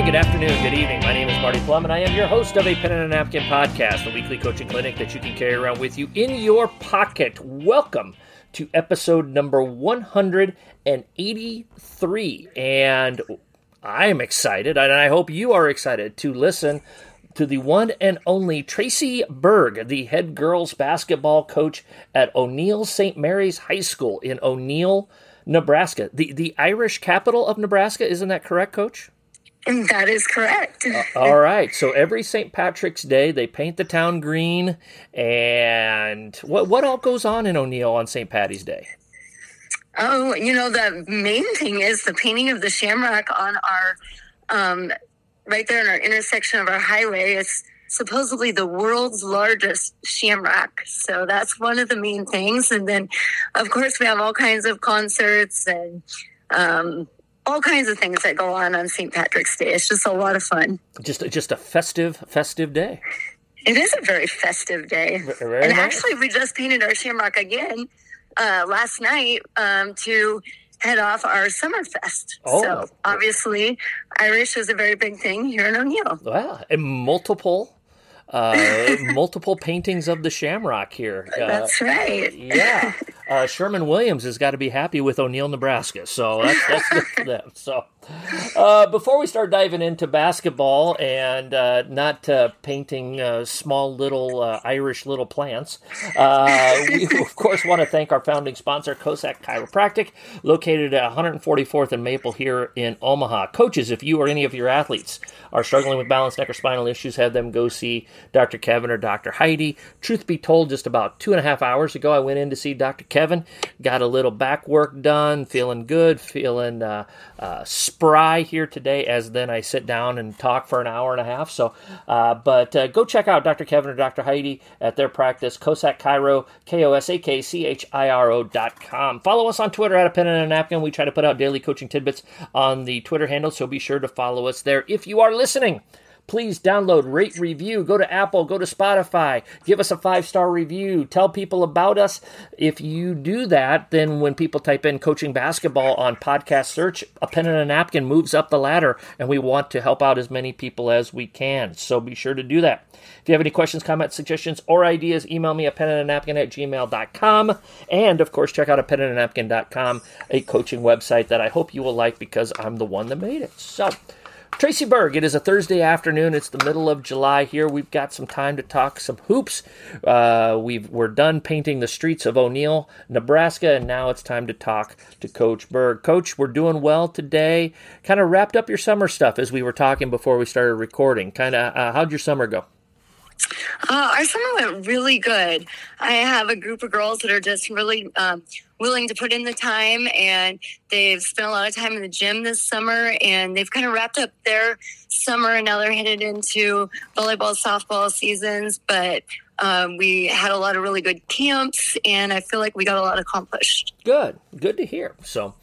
Good morning, good afternoon, good evening. My name is Marty Plum, and I am your host of a Pen and a Napkin podcast, a weekly coaching clinic that you can carry around with you in your pocket. Welcome to episode number 183. And I am excited, and I hope you are excited to listen to the one and only Traci Berg, the head girls basketball coach at O'Neill St. Mary's High School in O'Neill, Nebraska. The, the Irish capital of Nebraska, isn't that correct, coach? That is correct. Uh, all right. So every St. Patrick's Day, they paint the town green. And what what all goes on in O'Neill on St. Patty's Day? Oh, you know, the main thing is the painting of the shamrock on our, um, right there in our intersection of our highway. It's supposedly the world's largest shamrock. So that's one of the main things. And then, of course, we have all kinds of concerts and, um, all kinds of things that go on on St. Patrick's Day. It's just a lot of fun. Just just a festive festive day. It is a very festive day. Very and nice. actually, we just painted our shamrock again uh, last night um, to head off our summer fest. Oh. So obviously, Irish is a very big thing here in O'Neill. Wow, and multiple uh, multiple paintings of the shamrock here. Uh, That's right. yeah, uh, Sherwin-Williams has got to be happy with O'Neill, Nebraska. So that's, that's good for them. So uh, before we start diving into basketball and uh, not uh, painting uh, small little uh, Irish little plants, we of course want to thank our founding sponsor, Kosak Chiropractic, located at 144th and Maple here in Omaha. Coaches, if you or any of your athletes are struggling with balance, neck, or spinal issues, have them go see Dr. Kevin or Dr. Heidi. Truth be told, just about two and a half hours ago, I went in to see Dr. Kevin, got a little back work done, feeling good, feeling uh, uh, spry here today. As then I sit down and talk for an hour and a half. So, uh, but uh, go check out Dr. Kevin or Dr. Heidi at their practice, Kosak Chiro, K O S A K C H I R O dot com. Follow us on Twitter at a pen and a napkin. We try to put out daily coaching tidbits on the Twitter handle, so be sure to follow us there. If you are listening, please download, rate, review. Go to Apple, go to Spotify, give us a five star review. Tell people about us. If you do that, then when people type in coaching basketball on podcast search, a pen and a napkin moves up the ladder, and we want to help out as many people as we can. So be sure to do that. If you have any questions, comments, suggestions, or ideas, email me at pen and a napkin at gmail.com. And of course, check out a pen and a napkin.com, a coaching website that I hope you will like because I'm the one that made it. So, Traci Berg, it is a Thursday afternoon. It's the middle of July here. We've got some time to talk some hoops. Uh, we've, we're done painting the streets of O'Neill, Nebraska, and now it's time to talk to Coach Berg. Coach, we're doing well today. Kind of wrapped up your summer stuff as we were talking before we started recording. Kind of, uh, how'd your summer go? Uh, our summer went really good. I have a group of girls that are just really um, willing to put in the time, and they've spent a lot of time in the gym this summer, and they've kind of wrapped up their summer, and now they're headed into volleyball, softball seasons. But um, we had a lot of really good camps, and I feel like we got a lot accomplished. Good, good to hear. So,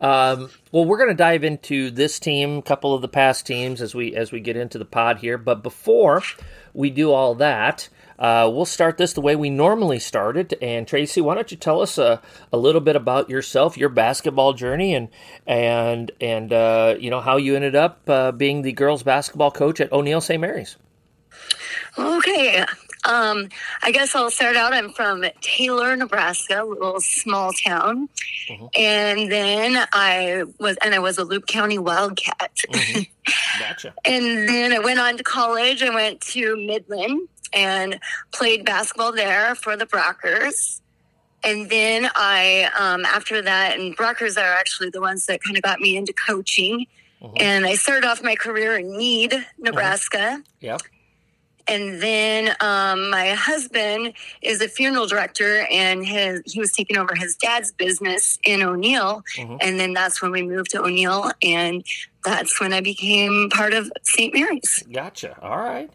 um, well, we're going to dive into this team, a couple of the past teams as we as we get into the pod here. But before we do all that, uh, we'll start this the way we normally start it. And Traci, why don't you tell us a, a little bit about yourself, your basketball journey, and and and uh, you know how you ended up uh, being the girls basketball coach at O'Neill St. Mary's. Okay. Um, I guess I'll start out. I'm from Taylor, Nebraska, a little small town. Mhm. And then I was, and I was a Loup County Wildcat. Mhm. Gotcha. and then I went on to college. I went to Midland and played basketball there for the Brackers. And then I, um, after that, and Brackers are actually the ones that kind of got me into coaching. Mhm. And I started off my career in Mead, Nebraska. Yep. And then um, my husband is a funeral director, and his he was taking over his dad's business in O'Neill. Mhm. And then that's when we moved to O'Neill, and that's when I became part of St. Mary's. Gotcha. All right.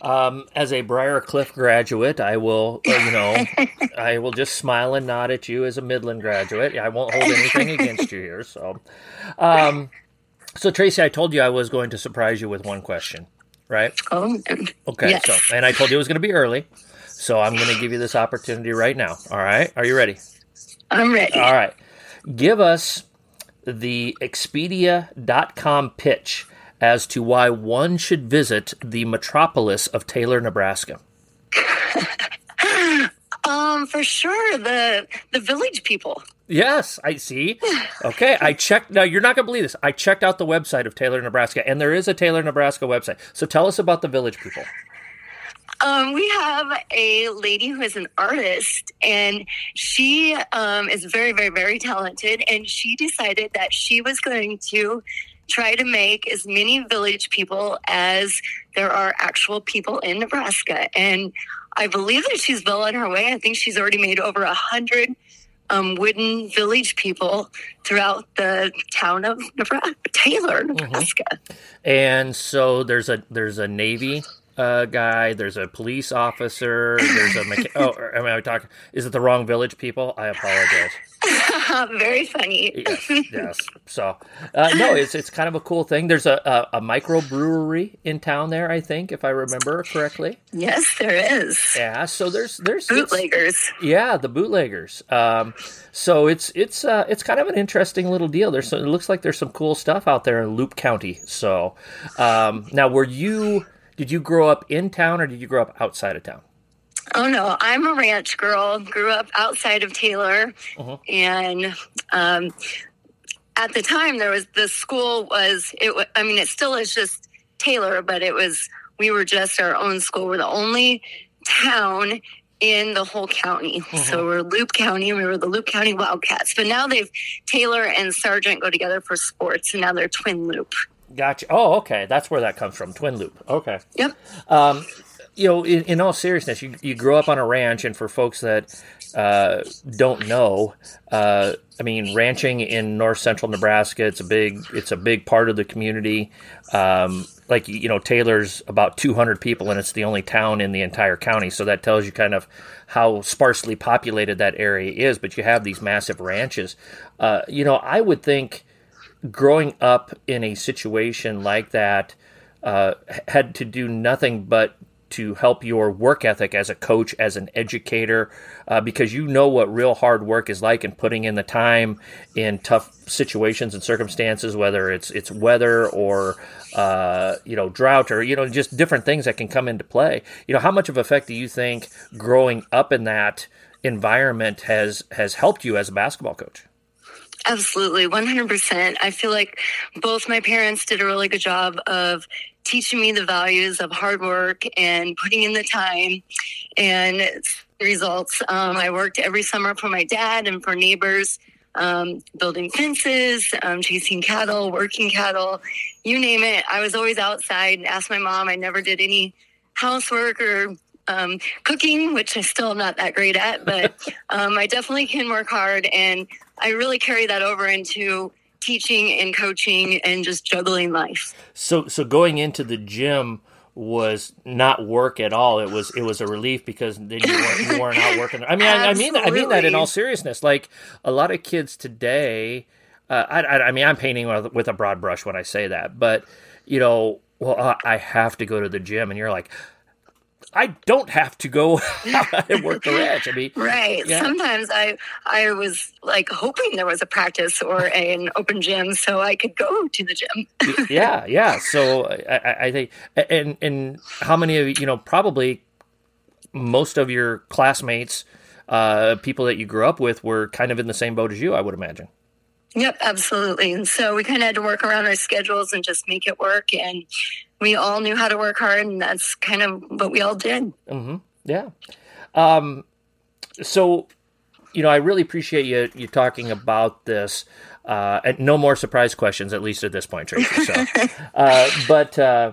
Um, as a Briar Cliff graduate, I will, uh, you know, I will just smile and nod at you as a Midland graduate. I won't hold anything against you here. So, um, so Traci, I told you I was going to surprise you with one question, right? Oh, Okay. Yes. So, and I told you it was going to be early, so I'm going to give you this opportunity right now. All right. Are you ready? I'm ready. All right. Give us the Expedia.com pitch as to why one should visit the metropolis of Taylor, Nebraska? um, for sure, the the village people. Yes, I see. Okay, I checked. Now you're not going to believe this. I checked out the website of Taylor, Nebraska, and there is a Taylor, Nebraska website. So tell us about the village people. Um, we have a lady who is an artist, and she um, is very, very, very talented. And she decided that she was going to try to make as many village people as there are actual people in Nebraska. And I believe that she's well on her way. I think she's already made over a hundred um, wooden village people throughout the town of Nebraska, Taylor, mm-hmm. Nebraska. Mm-hmm. And so there's a there's a Navy uh, guy. There's a police officer. There's a mecha- oh, am I talking? Is it the wrong village people? I apologize. Very funny. yes, yes. So uh, no, it's it's kind of a cool thing. There's a, a, a microbrewery in town there. I think, if I remember correctly. Yes, there is. Yeah. So there's there's bootleggers. Yeah, the bootleggers. Um, so it's it's uh, it's kind of an interesting little deal. There's some, it looks like there's some cool stuff out there in Loup County. So um, now, were you? Did you grow up in town or did you grow up outside of town? Oh no, I'm a ranch girl. Grew up outside of Taylor, uh-huh. and um, at the time there was the school was it. I mean, it still is just Taylor, but it was we were just our own school. We're the only town in the whole county. Uh-huh. So we're Loup County. We were the Loup County Wildcats, but now they've Taylor and Sargent go together for sports, and now they're Twin Loup. Gotcha. Oh, okay. That's where that comes from. Twin Loup. Okay. Yep. Um, you know, in, in, all seriousness, you, you grow up on a ranch, and for folks that uh, don't know, uh, I mean, ranching in north central Nebraska, it's a big it's a big part of the community. Um, like you know, Taylor's about 200 people, and it's the only town in the entire county. So that tells you kind of how sparsely populated that area is. But you have these massive ranches. Uh, you know, I would think growing up in a situation like that uh, had to do nothing but to help your work ethic as a coach, as an educator, uh, because you know what real hard work is like and putting in the time in tough situations and circumstances, whether it's it's weather or uh, you know drought or you know just different things that can come into play. You know, how much of effect do you think growing up in that environment has has helped you as a basketball coach? Absolutely, 100%. I feel like both my parents did a really good job of teaching me the values of hard work and putting in the time and results. Um, I worked every summer for my dad and for neighbors, um, building fences, um, chasing cattle, working cattle, you name it. I was always outside and asked my mom. I never did any housework or um, cooking, which I still am not that great at, but um, I definitely can work hard. And I really carry that over into teaching and coaching and just juggling life. So, so going into the gym was not work at all. It was it was a relief because then you weren't, you weren't out working. I mean, I, I, mean I mean that in all seriousness. Like a lot of kids today, uh, I, I, I mean, I'm painting with, with a broad brush when I say that, but you know, well, I have to go to the gym, and you're like, I don't have to go and work the ranch. I mean, right. Yeah. Sometimes I I was like hoping there was a practice or a, an open gym so I could go to the gym. yeah, yeah. So I, I think, and and how many of you know probably most of your classmates, uh, people that you grew up with, were kind of in the same boat as you. I would imagine. Yep, absolutely. And so we kind of had to work around our schedules and just make it work. And we all knew how to work hard, and that's kind of what we all did. Mm-hmm. Yeah. Um, so, you know, I really appreciate you you talking about this. Uh, and no more surprise questions, at least at this point, Traci. So, uh, but uh,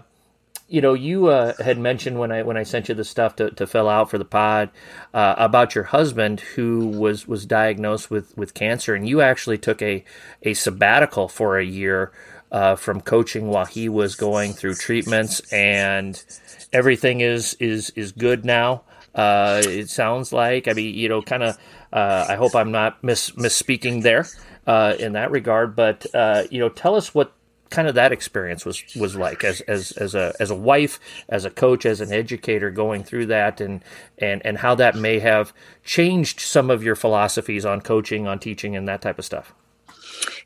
you know, you uh, had mentioned when I when I sent you the stuff to, to fill out for the pod uh, about your husband who was was diagnosed with with cancer, and you actually took a a sabbatical for a year uh, from coaching while he was going through treatments, and everything is is is good now. Uh, it sounds like. I mean, you know, kind of. Uh, I hope I'm not miss misspeaking there uh, in that regard, but you know, tell us what kind of that experience was was like as as as a as a wife, as a coach, as an educator going through that and and and how that may have changed some of your philosophies on coaching, on teaching and that type of stuff.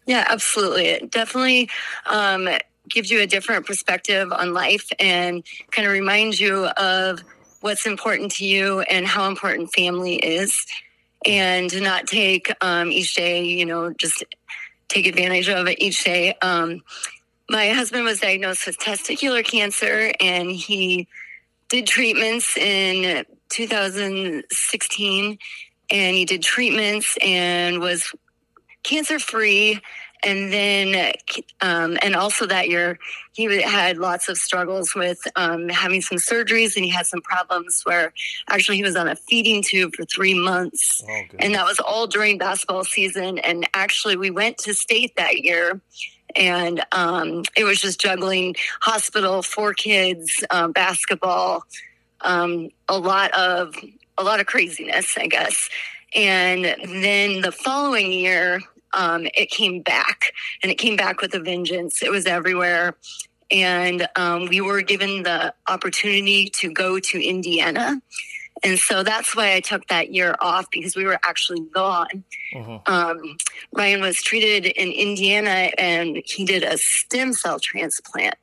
Yeah, absolutely. It definitely um gives you a different perspective on life and kind of reminds you of what's important to you and how important family is and not take um, each day you know just take advantage of it each day um, my husband was diagnosed with testicular cancer and he did treatments in 2016 and he did treatments and was cancer free and then um, and also that year he had lots of struggles with um, having some surgeries and he had some problems where actually he was on a feeding tube for three months. Oh, and that was all during basketball season and actually we went to state that year and um, it was just juggling hospital four kids um, basketball um, a lot of a lot of craziness i guess. And then the following year um, it came back and it came back with a vengeance. It was everywhere. And um, we were given the opportunity to go to Indiana. And so that's why I took that year off because we were actually gone. Mm-hmm. Um, Ryan was treated in Indiana and he did a stem cell transplant.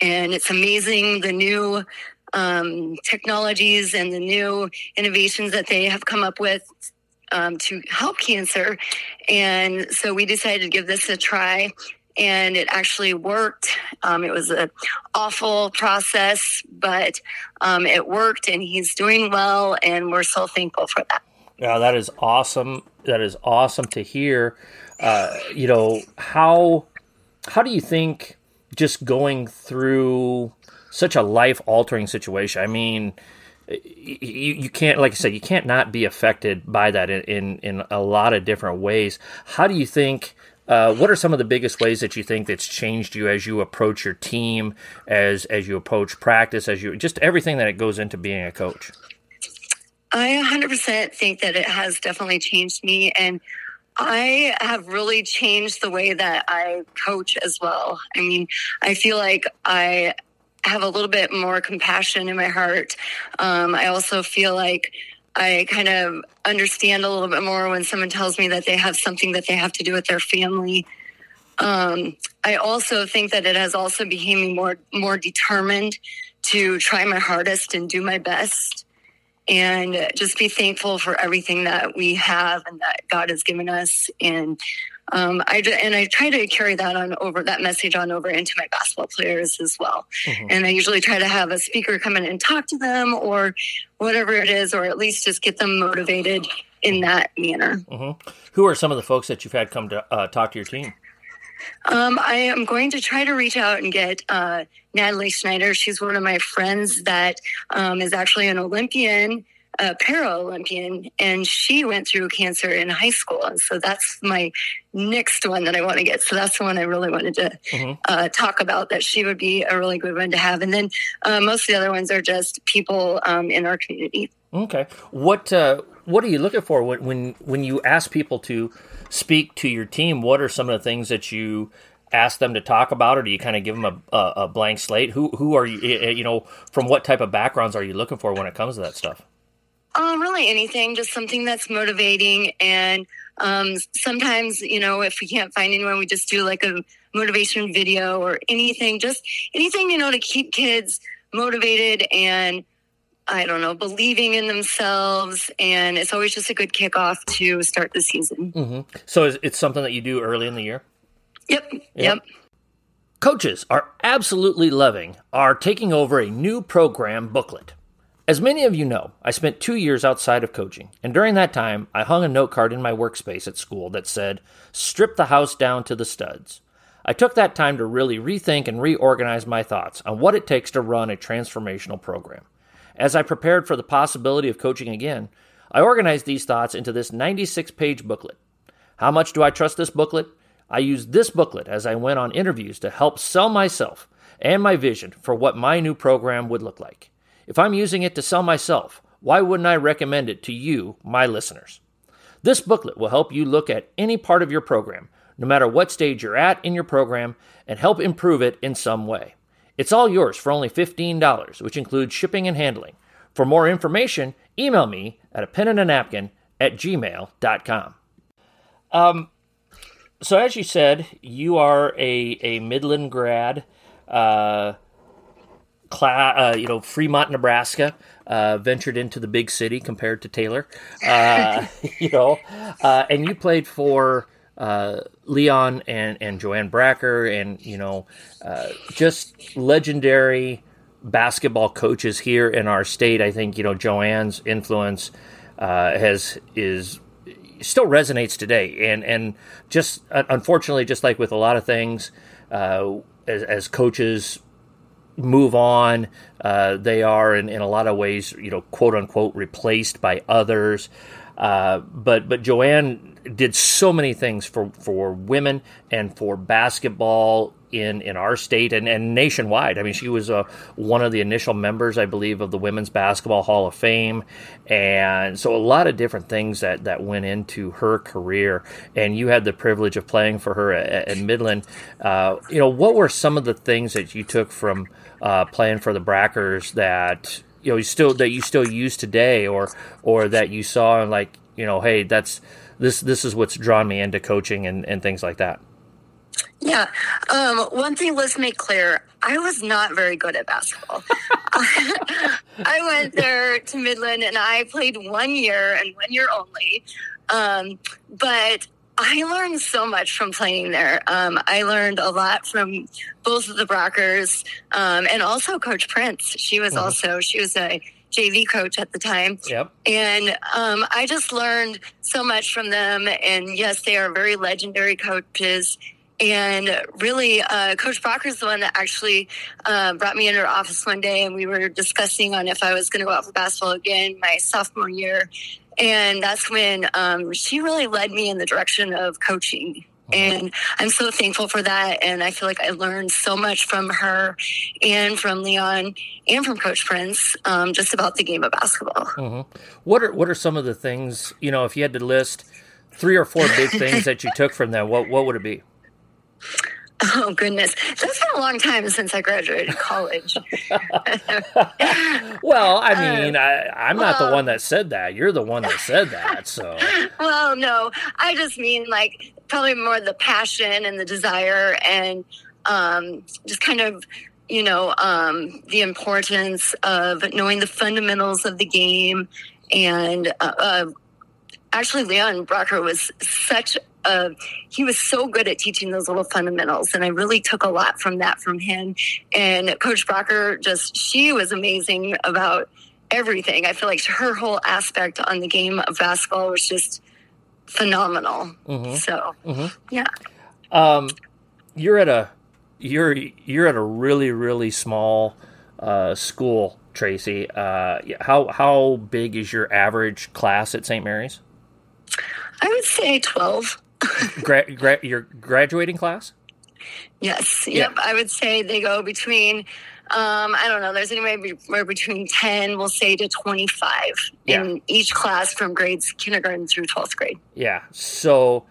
And it's amazing the new um, technologies and the new innovations that they have come up with um, to help cancer. And so we decided to give this a try and it actually worked. Um, it was an awful process, but um, it worked, and he's doing well, and we're so thankful for that. Yeah, that is awesome. That is awesome to hear. Uh, you know how how do you think just going through such a life altering situation? I mean, you, you can't like I said you can't not be affected by that in, in, in a lot of different ways. How do you think? Uh, what are some of the biggest ways that you think that's changed you as you approach your team, as as you approach practice, as you just everything that it goes into being a coach? I 100% think that it has definitely changed me, and I have really changed the way that I coach as well. I mean, I feel like I have a little bit more compassion in my heart. Um, I also feel like I kind of understand a little bit more when someone tells me that they have something that they have to do with their family. Um, I also think that it has also become me more more determined to try my hardest and do my best and just be thankful for everything that we have and that God has given us and um, I and I try to carry that on over that message on over into my basketball players as well. Mm-hmm. And I usually try to have a speaker come in and talk to them or whatever it is, or at least just get them motivated in that manner. Mm-hmm. Who are some of the folks that you've had come to uh, talk to your team? Um, I am going to try to reach out and get uh, Natalie Schneider. She's one of my friends that um, is actually an Olympian a para-Olympian, and she went through cancer in high school. And so that's my next one that I want to get. So that's the one I really wanted to mm-hmm. uh, talk about. That she would be a really good one to have. And then uh, most of the other ones are just people um, in our community. Okay, what uh, what are you looking for when, when when you ask people to speak to your team? What are some of the things that you ask them to talk about, or do you kind of give them a, a, a blank slate? Who who are you? You know, from what type of backgrounds are you looking for when it comes to that stuff? Um, really anything, just something that's motivating. And um, sometimes, you know, if we can't find anyone, we just do like a motivation video or anything, just anything, you know, to keep kids motivated and I don't know, believing in themselves. And it's always just a good kickoff to start the season. Mm-hmm. So it's something that you do early in the year? Yep. Yep. yep. Coaches are absolutely loving our taking over a new program booklet. As many of you know, I spent two years outside of coaching, and during that time, I hung a note card in my workspace at school that said, Strip the house down to the studs. I took that time to really rethink and reorganize my thoughts on what it takes to run a transformational program. As I prepared for the possibility of coaching again, I organized these thoughts into this 96 page booklet. How much do I trust this booklet? I used this booklet as I went on interviews to help sell myself and my vision for what my new program would look like. If I'm using it to sell myself, why wouldn't I recommend it to you, my listeners? This booklet will help you look at any part of your program, no matter what stage you're at in your program, and help improve it in some way. It's all yours for only $15, which includes shipping and handling. For more information, email me at a pen and a napkin at gmail.com. Um, so as you said, you are a, a Midland grad, uh, uh, you know, Fremont, Nebraska, uh, ventured into the big city compared to Taylor, uh, you know, uh, and you played for uh, Leon and, and Joanne Bracker and, you know, uh, just legendary basketball coaches here in our state. I think, you know, Joanne's influence has, is, still resonates today. And, and just, unfortunately, just like with a lot of things, as, as coaches move on. Uh, they are, in, in a lot of ways, you know, quote unquote, replaced by others. Uh, but but Joanne did so many things for, for women and for basketball in, in our state and, and nationwide. I mean, she was uh, one of the initial members, I believe, of the Women's Basketball Hall of Fame. And so a lot of different things that, that went into her career. And you had the privilege of playing for her at, at Midland. Uh, you know, what were some of the things that you took from uh, playing for the Brackers that you know you still that you still use today, or or that you saw and like you know, hey, that's this this is what's drawn me into coaching and, and things like that. Yeah. Um, one thing let's make clear I was not very good at basketball. I went there to Midland and I played one year and one year only. Um, but I learned so much from playing there. Um, I learned a lot from both of the Brackers um, and also Coach Prince. She was mm-hmm. also, she was a JV coach at the time. Yep. And um, I just learned so much from them. And yes, they are very legendary coaches. And really, uh, Coach Bracker is the one that actually uh, brought me into her office one day, and we were discussing on if I was going to go out for basketball again my sophomore year. And that's when um, she really led me in the direction of coaching. And I'm so thankful for that. And I feel like I learned so much from her and from Leon and from Coach Prince um, just about the game of basketball. Mm-hmm. What are what are some of the things you know? If you had to list three or four big things that you took from them, what what would it be? Oh goodness, that's been a long time since I graduated college. well, I mean, I, am not well, the one that said that. You're the one that said that. So. Well, no, I just mean like probably more the passion and the desire, and um, just kind of you know um, the importance of knowing the fundamentals of the game, and uh, uh, actually, Leon Bracker was such uh, he was so good at teaching those little fundamentals, and I really took a lot from that from him. And Coach Bracker, just she was amazing about everything. I feel like her whole aspect on the game of basketball was just phenomenal. Mm-hmm. So, mm-hmm. yeah. Um, you're at a you're you're at a really really small uh, school, Traci. Uh, how how big is your average class at St. Mary's? I would say twelve gra- gra- your graduating class? Yes. Yep. Yeah. I would say they go between, um, I don't know, there's anywhere between 10, we'll say, to 25 yeah. in each class from grades kindergarten through 12th grade. Yeah. So,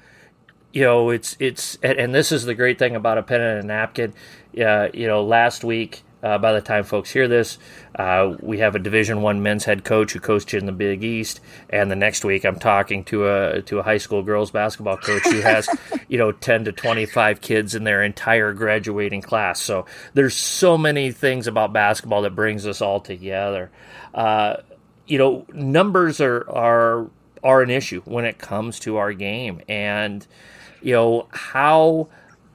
you know, it's, it's, and this is the great thing about a pen and a napkin. Uh, you know, last week, uh, by the time folks hear this, uh, we have a Division One men's head coach who coached in the Big East, and the next week I'm talking to a to a high school girls basketball coach who has, you know, ten to twenty five kids in their entire graduating class. So there's so many things about basketball that brings us all together. Uh, you know, numbers are are are an issue when it comes to our game, and you know how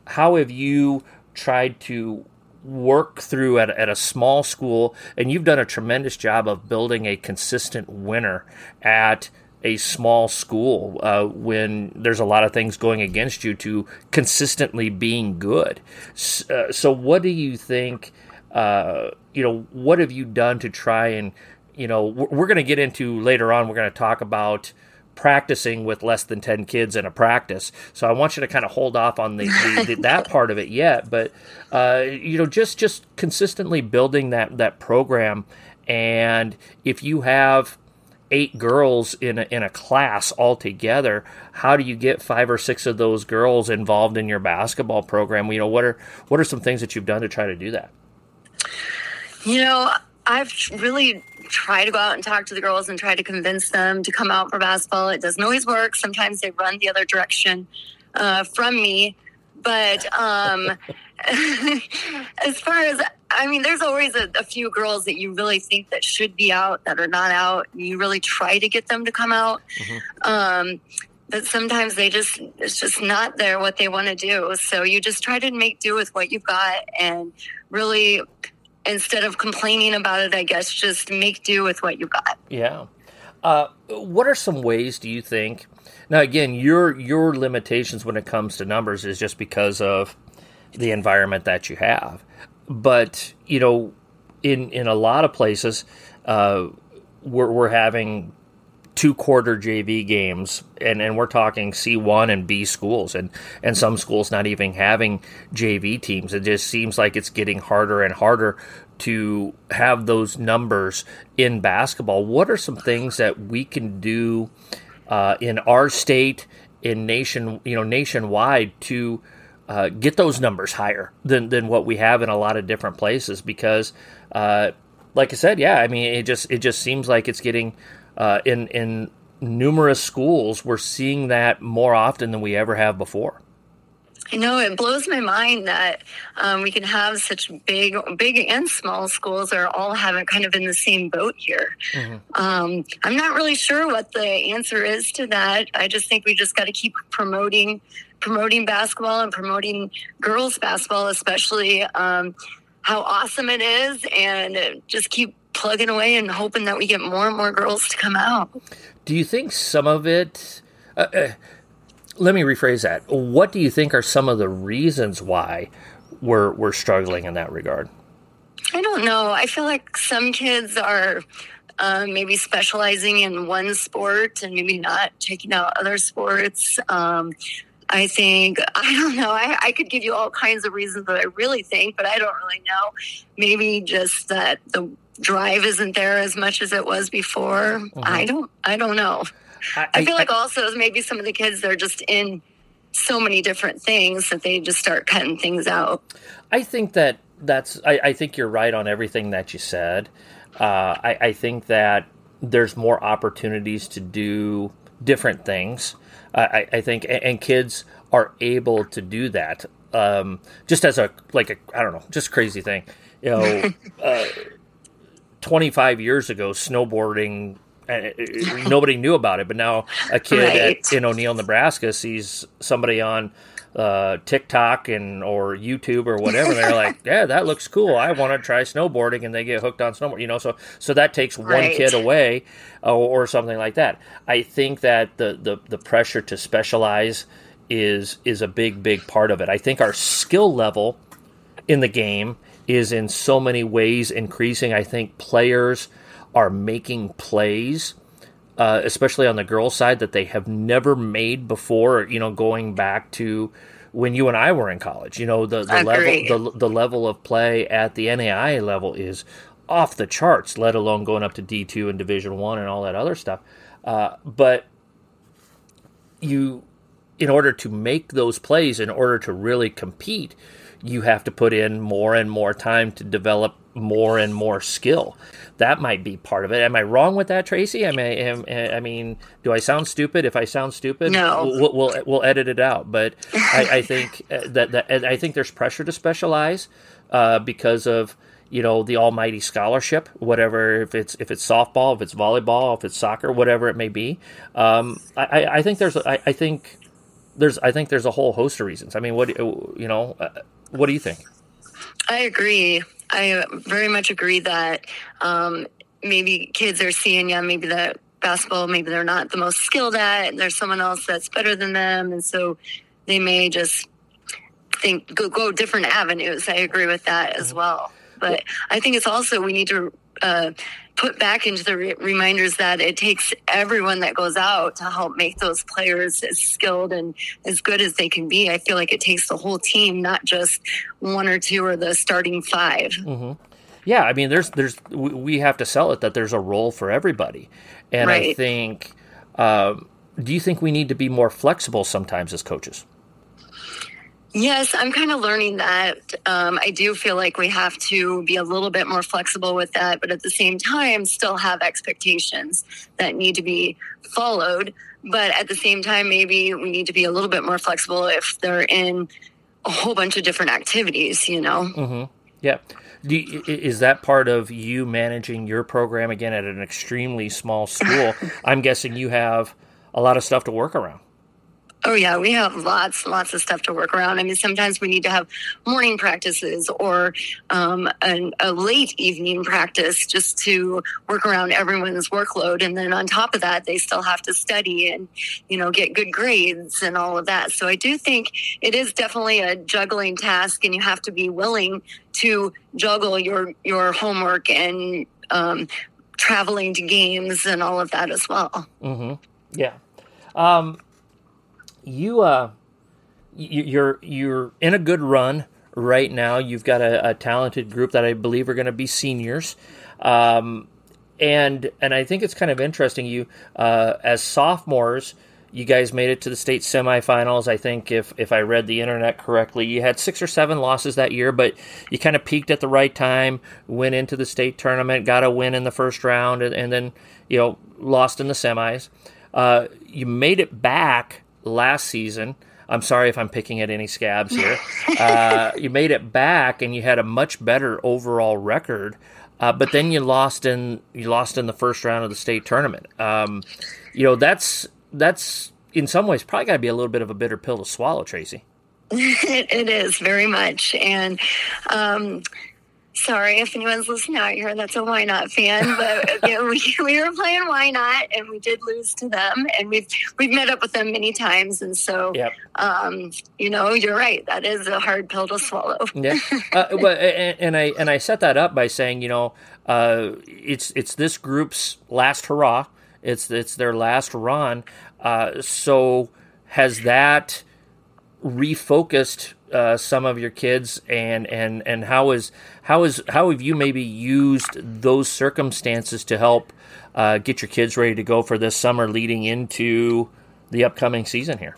how have you tried to work through at, at a small school, and you've done a tremendous job of building a consistent winner at a small school uh, when there's a lot of things going against you to consistently being good. Uh, so, what do you think? Uh, you know, what have you done to try and, you know, we're, we're going to get into later on. We're going to talk about practicing with less than 10 kids in a practice. So I want you to kind of hold off on the, the, the that part of it yet, but uh, you know just just consistently building that that program. And if you have eight girls in a, in a class altogether how do you get five or six of those girls involved in your basketball program? You know what are what are some things that you've done to try to do that? You know I've really tried to go out and talk to the girls and try to convince them to come out for basketball. It doesn't always work. Sometimes they run the other direction. uh, from me. But um, as far as I mean, there's always a, a, few girls that you really think that should be out that are not out. You really try to get them to come out. Mm-hmm. Um, but sometimes they just it's just not there what they want to do so you just try to make do with what you've got and really instead of complaining about it i guess just make do with what you got. Yeah. Uh, what are some ways do you think now again your your limitations when it comes to numbers is just because of the environment that you have. But you know in in a lot of places uh, we're, we're having two quarter JV games, and, and we're talking C1 and B schools, and, and some schools not even having JV teams. It just seems like it's getting harder and harder to have those numbers in basketball. What are some things that we can do uh, in our state, in nation, you know, nationwide to uh, get those numbers higher than, than what we have in a lot of different places? Because, uh, like I said, yeah, I mean, it just it just seems like it's getting uh, in in numerous schools, we're seeing that more often than we ever have before. I know it blows my mind that um, we can have such big, big and small schools are all having kind of in the same boat here. Mm-hmm. Um, I'm not really sure what the answer is to that. I just think we just got to keep promoting, promoting basketball and promoting girls basketball, especially um, how awesome it is, and just keep plugging away and hoping that we get more and more girls to come out. Do you think some of it? Uh, uh, let me rephrase that. What do you think are some of the reasons why we're we're struggling in that regard? I don't know. I feel like some kids are uh, maybe specializing in one sport and maybe not taking out other sports. Um, I think, I don't know, I, I, could give you all kinds of reasons that I really think, but I don't really know. Maybe just that the drive isn't there as much as it was before. Mm-hmm. I don't I don't know. I, I feel I, like also maybe some of the kids they're just in so many different things that they just start cutting things out. I think that that's I, I think you're right on everything that you said. Uh, I, I think that there's more opportunities to do different things. I, I think and kids are able to do that. Um, just as a like a I don't know, just crazy thing. You know, uh, 25 years ago, snowboarding uh, uh, nobody knew about it, but now a kid right. at, in O'Neill, Nebraska, sees somebody on uh, TikTok and or YouTube or whatever. they're like, "Yeah, that looks cool. I want to try snowboarding," and they get hooked on snowboard. You know, so so that takes one kid away, uh, or something like that. I think that the the the pressure to specialize is is a big big part of it. I think our skill level in the game is in so many ways increasing. I think players are making plays, uh, especially on the girls' side, that they have never made before. You know, going back to when you and I were in college, you know, the, the level the, the level of play at the NAIA level is off the charts. Let alone going up to D two and Division one and all that other stuff. Uh, but you, in order to make those plays, in order to really compete, you have to put in more and more time to develop more and more skill. That might be part of it. Am I wrong with that, Traci? I mean, I mean, do I sound stupid? If I sound stupid, no, we'll we'll, we'll edit it out. But I, I think uh, that, that I think there's pressure to specialize uh, because of you know the almighty scholarship, whatever if it's if it's softball, if it's volleyball, if it's soccer, whatever it may be. Um, I, I think there's I, I think there's I think there's a whole host of reasons. I mean, what you know, uh, what do you think? I agree. I very much agree that um, maybe kids are seeing, yeah, maybe that basketball, maybe they're not the most skilled at, and there's someone else that's better than them, and so they may just think go, go different avenues. I agree with that as well. But I think it's also we need to uh, put back into the re- reminders that it takes everyone that goes out to help make those players as skilled and as good as they can be. I feel like it takes the whole team, not just one or two or the starting 5 mm-hmm. Yeah, I mean, there's there's we have to sell it that there's a role for everybody, and right. I think. Um, do you think we need to be more flexible sometimes as coaches? Yes, I'm kind of learning that. Um, I do feel like we have to be a little bit more flexible with that, but at the same time, still have expectations that need to be followed. But at the same time, maybe we need to be a little bit more flexible if they're in a whole bunch of different activities, you know? Mm-hmm. Yeah. You, is that part of you managing your program again at an extremely small school? I'm guessing you have a lot of stuff to work around. Oh yeah, we have lots, lots of stuff to work around. I mean, sometimes we need to have morning practices or um, an, a late evening practice just to work around everyone's workload, and then on top of that, they still have to study and you know get good grades and all of that. So I do think it is definitely a juggling task, and you have to be willing to juggle your your homework and um, traveling to games and all of that as well. Mm-hmm. Yeah. Um, you uh you're you're in a good run right now. You've got a, a talented group that I believe are going to be seniors, um, and and I think it's kind of interesting. You uh, as sophomores, you guys made it to the state semifinals. I think if if I read the internet correctly, you had six or seven losses that year, but you kind of peaked at the right time. Went into the state tournament, got a win in the first round, and, and then you know lost in the semis. Uh, you made it back last season. I'm sorry if I'm picking at any scabs here. Uh, you made it back, and you had a much better overall record, uh, but then you lost in you lost in the first round of the state tournament. Um, you know that's that's in some ways probably got to be a little bit of a bitter pill to swallow, Traci. it, is very much, and um, sorry if anyone's listening out here that's a Wynot fan, but you know, we, we were playing Wynot and we did lose to them, and we've we've met up with them many times, and so yep. um, you know you're right. That is a hard pill to swallow. yeah, uh, but and, and, I and I set that up by saying you know uh, it's it's this group's last hurrah. It's it's their last run. Uh, so has that refocused uh, some of your kids and and and how is how is how have you maybe used those circumstances to help uh, get your kids ready to go for this summer leading into the upcoming season here?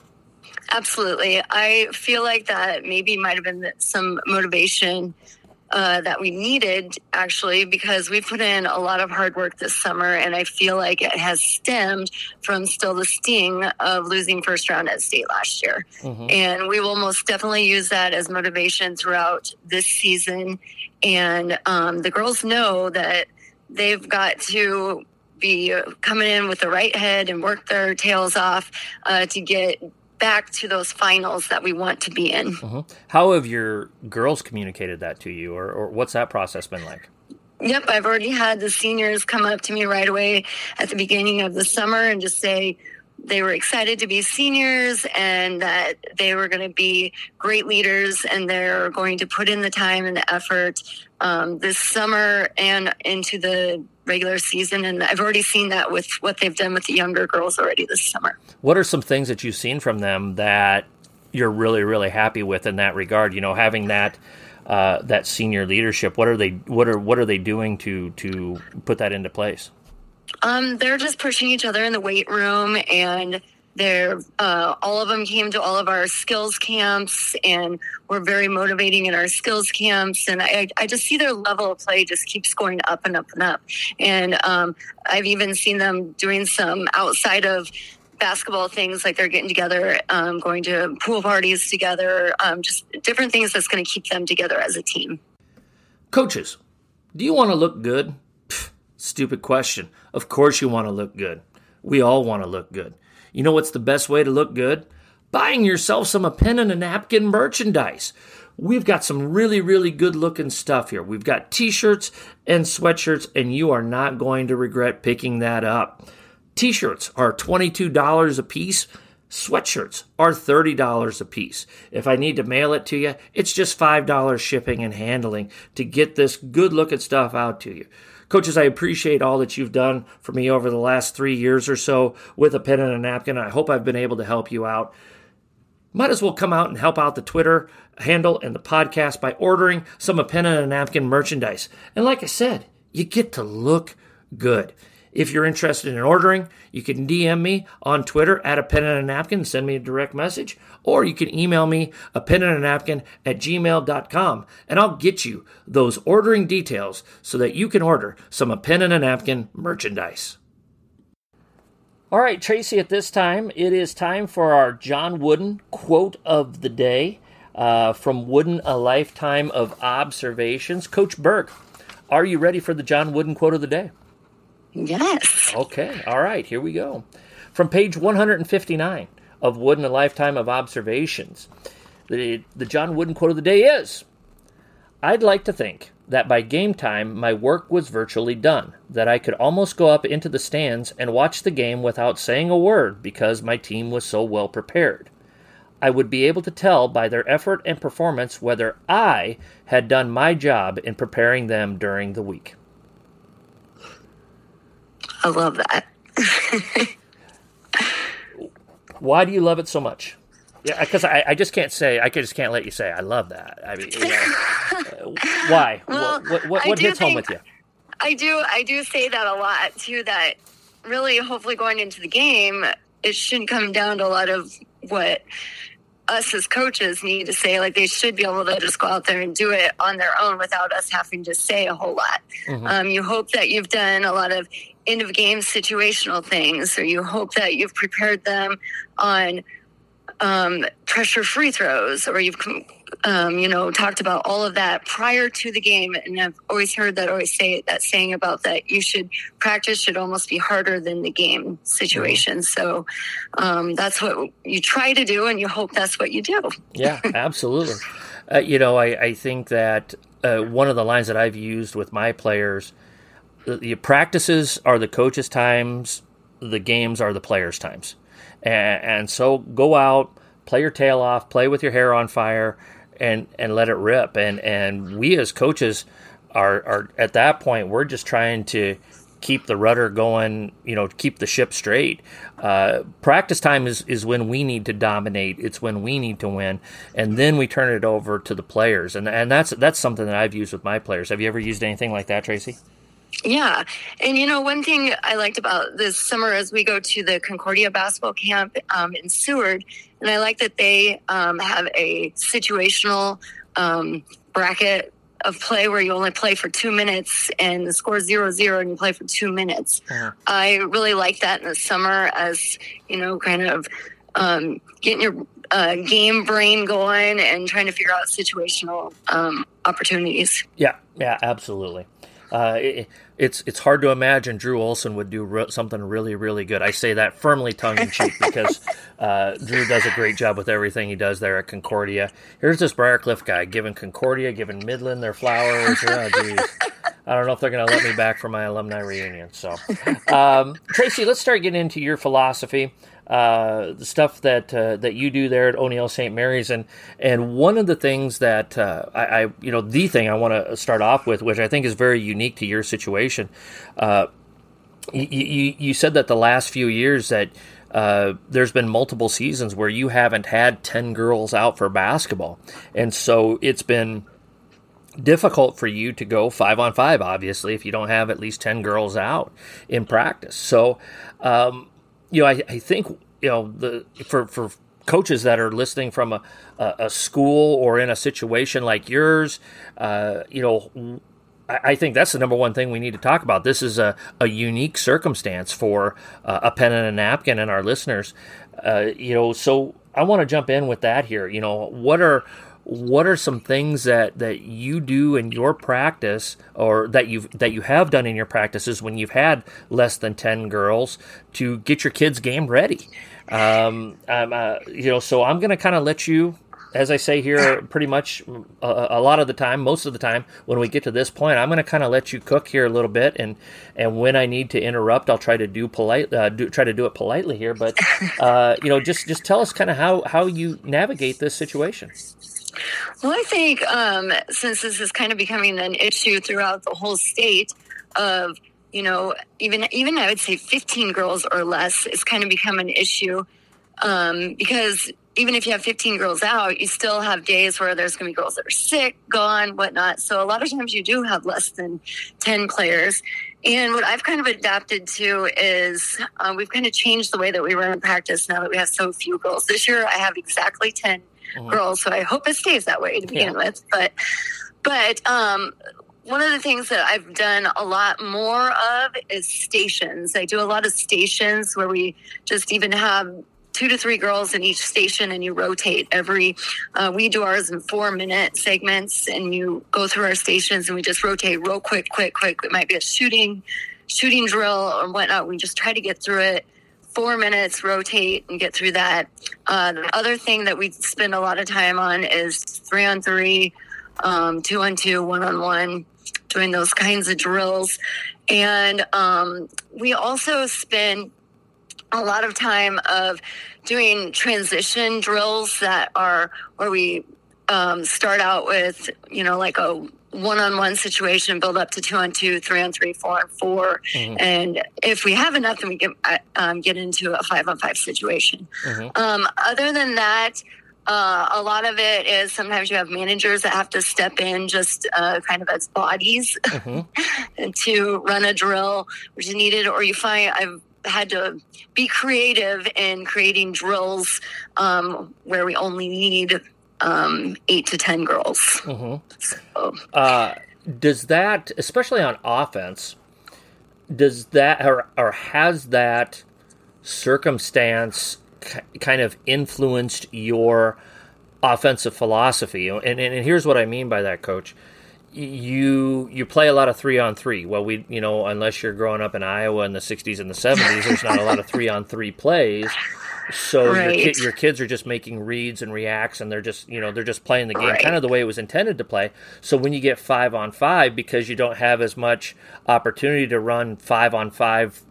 Absolutely. I feel like that maybe might have been some motivation uh, that we needed actually because we put in a lot of hard work this summer and i feel like it has stemmed from still the sting of losing first round at state last year mm-hmm. and we will most definitely use that as motivation throughout this season and um, the girls know that they've got to be coming in with the right head and work their tails off uh, to get back to those finals that we want to be in. Uh-huh. How have your girls communicated that to you, or, or what's that process been like? Yep, I've already had the seniors come up to me right away at the beginning of the summer and just say, they were excited to be seniors and that they were going to be great leaders and they're going to put in the time and the effort um, this summer and into the regular season. And I've already seen that with what they've done with the younger girls already this summer. What are some things that you've seen from them that you're really, really happy with in that regard? You know, having that. Uh, that senior leadership, what are they? What are what are they doing to to put that into place? Um, they're just pushing each other in the weight room and they're uh, all of them came to all of our skills camps and we're very motivating in our skills camps and I, I just see their level of play just keeps going up and up and up and um, i've even seen them doing some outside of basketball things like they're getting together um, going to pool parties together um, just different things that's going to keep them together as a team coaches do you want to look good Stupid question. Of course you want to look good. We all want to look good. You know what's the best way to look good? Buying yourself some a pen and a napkin merchandise. We've got some really, really good looking stuff here. We've got t shirts and sweatshirts, and you are not going to regret picking that up. T shirts are $22 a piece. Sweatshirts are $30 a piece. If I need to mail it to you, it's just $5 shipping and handling to get this good looking stuff out to you. Coaches, I appreciate all that you've done for me over the last three years or so with a pen and a napkin. I hope I've been able to help you out. Might as well come out and help out the Twitter handle and the podcast by ordering some a pen and a napkin merchandise. And like I said, you get to look good. If you're interested in ordering, you can DM me on Twitter at a pen and a napkin, send me a direct message, or you can email me a pen and a napkin at gmail.com and I'll get you those ordering details so that you can order some a pen and a napkin merchandise. All right, Traci, at this time, it is time for our John Wooden quote of the day uh, from Wooden, A Lifetime of Observations. Coach Berg, are you ready for the John Wooden quote of the day? Yes. Okay, all right, here we go. From page 159 of Wooden, A Lifetime of Observations, the, the John Wooden quote of the day is I'd like to think that by game time my work was virtually done, that I could almost go up into the stands and watch the game without saying a word because my team was so well prepared. I would be able to tell by their effort and performance whether I had done my job in preparing them during the week. I love that. Why do you love it so much? Yeah, because I, I just can't say I just can't let you say I love that. I mean, you know, uh, why? Well, what what, what do hits home with you? I do I do say that a lot too that really hopefully going into the game it shouldn't come down to a lot of what us as coaches need to say like they should be able to just go out there and do it on their own without us having to say a whole lot. Mhm. Um, you hope that you've done a lot of end of game situational things or you hope that you've prepared them on um, pressure free throws or you've um, you know talked about all of that prior to the game and i've always heard that always say that saying about that you should practice should almost be harder than the game situation so um, that's what you try to do and you hope that's what you do Yeah, absolutely. Uh, you know, I, I think that uh, one of the lines that I've used with my players, the, the practices are the coaches' times, the games are the players' times. And, and so go out, play your tail off, play with your hair on fire, and, and let it rip. And, and we as coaches are, are at that point, we're just trying to keep the rudder going, you know, keep the ship straight. Uh, practice time is, is when we need to dominate. It's when we need to win, and then we turn it over to the players. And and that's that's something that I've used with my players. Have you ever used anything like that, Traci? Yeah. And you know, one thing I liked about this summer is we go to the Concordia basketball camp um, in Seward, and I like that they um, have a situational um, bracket of play where you only play for two minutes and the score is zero zero and you play for two minutes. Uh-huh. I really like that in the summer as, you know, kind of um, getting your uh, game brain going and trying to figure out situational um, opportunities. Yeah, yeah, absolutely. Uh, it, it's it's hard to imagine Drew Olson would do re- something really really good. I say that firmly tongue in cheek because uh, Drew does a great job with everything he does there at Concordia. Here's this Briar Cliff guy giving Concordia, giving Midland their flowers. Oh, geez. I don't know if they're going to let me back for my alumni reunion. So, um, Traci, let's start getting into your philosophy, uh, the stuff that uh, that you do there at O'Neill St. Mary's, and and one of the things that uh, I, I, you know, the thing I want to start off with, which I think is very unique to your situation. Uh, you, you, you said that the last few years that uh, there's been multiple seasons where you haven't had 10 girls out for basketball. And so it's been difficult for you to go five on five, obviously, if you don't have at least 10 girls out in practice. So, um, you know, I, I think, you know, the for, for coaches that are listening from a, a, school or in a situation like yours, uh, you know, I I think that's the number one thing we need to talk about. This is a, a unique circumstance for uh, a pen and a napkin and our listeners. Uh, you know, so I want to jump in with that here. You know, what are what are some things that, that you do in your practice or that you've that you have done in your practices when you've had less than 10 girls to get your kids game ready um, uh, you know so i'm going to kind of let you as I say here, pretty much a, a, lot of the time, most of the time, when we get to this point, I'm going to kind of let you cook here a little bit, and and when I need to interrupt, I'll try to do polite, uh, do, try to do it politely here. But uh, you know, just just tell us kind of how how you navigate this situation. Well, I think um, since this is kind of becoming an issue throughout the whole state of you know even even I would say 15 girls or less is kind of become an issue um, because even if you have 15 girls out, you still have days where there's going to be girls that are sick, gone, whatnot. So a lot of times you do have less than 10 players. And what I've kind of adapted to is um, we've kind of changed the way that we run practice now that we have so few girls. This year I have exactly 10 mm-hmm. girls, so I hope it stays that way to begin yeah. with. But but um, one of the things that I've done a lot more of is stations. I do a lot of stations where we just even have two to three girls in each station and you rotate every uh, we do ours in four minute segments and you go through our stations and we just rotate real quick quick quick it might be a shooting shooting drill or whatnot we just try to get through it four minutes rotate and get through that. Uh, the other thing that we spend a lot of time on is three on three um, two on two one on one doing those kinds of drills. And um, we also spend a lot of time of doing transition drills that are where we um, start out with, you know, like a one-on-one situation, build up to two on two, three on three, four on 4 mm-hmm. and if we have enough, then we get uh, um, get into a five on five situation. Mm-hmm. Um, other than that, uh, a lot of it is sometimes you have managers that have to step in just uh, kind of as bodies mm-hmm. to run a drill, which is needed, or you find I've had to be creative in creating drills um, where we only need um, eight to ten girls. Mm-hmm. So. Uh, does that, especially on offense, does that or, or has that circumstance kind of influenced your offensive philosophy? And, And, and here's what I mean by that, Coach you you play a lot of three on three. Well, we you know unless you're growing up in Iowa in the '60s and the '70s, there's not a lot of three on three plays. So right. your, ki- your kids are just making reads and reacts, and they're just you know they're just playing the game right. kind of the way it was intended to play. So when you get five on five, because you don't have as much opportunity to run five on five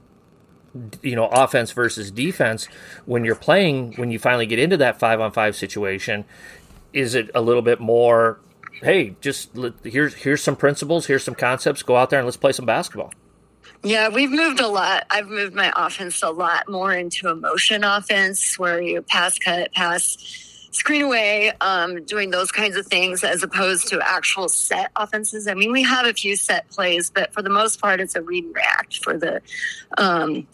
you know offense versus defense when you're playing when you finally get into that five on five situation is it a little bit more hey, just here's here's some principles, here's some concepts. Go out there and let's play some basketball. Yeah, we've moved a lot. I've moved my offense a lot more into a motion offense where you pass, cut, pass, screen away, um, doing those kinds of things as opposed to actual set offenses. I mean, we have a few set plays, but for the most part, it's a read and react for the um,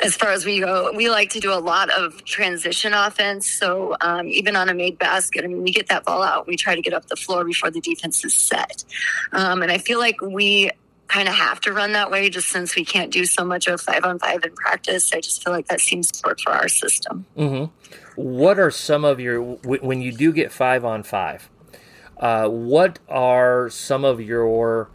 as far as we go, we like to do a lot of transition offense. So um, even on a made basket, I mean, we get that ball out, we try to get up the floor before the defense is set. Um, and I feel like we kind of have to run that way just since we can't do so much of five on five in practice. I just feel like that seems to work for our system. Mm-hmm. What are some of your, when you do get five on five, uh, what are some of your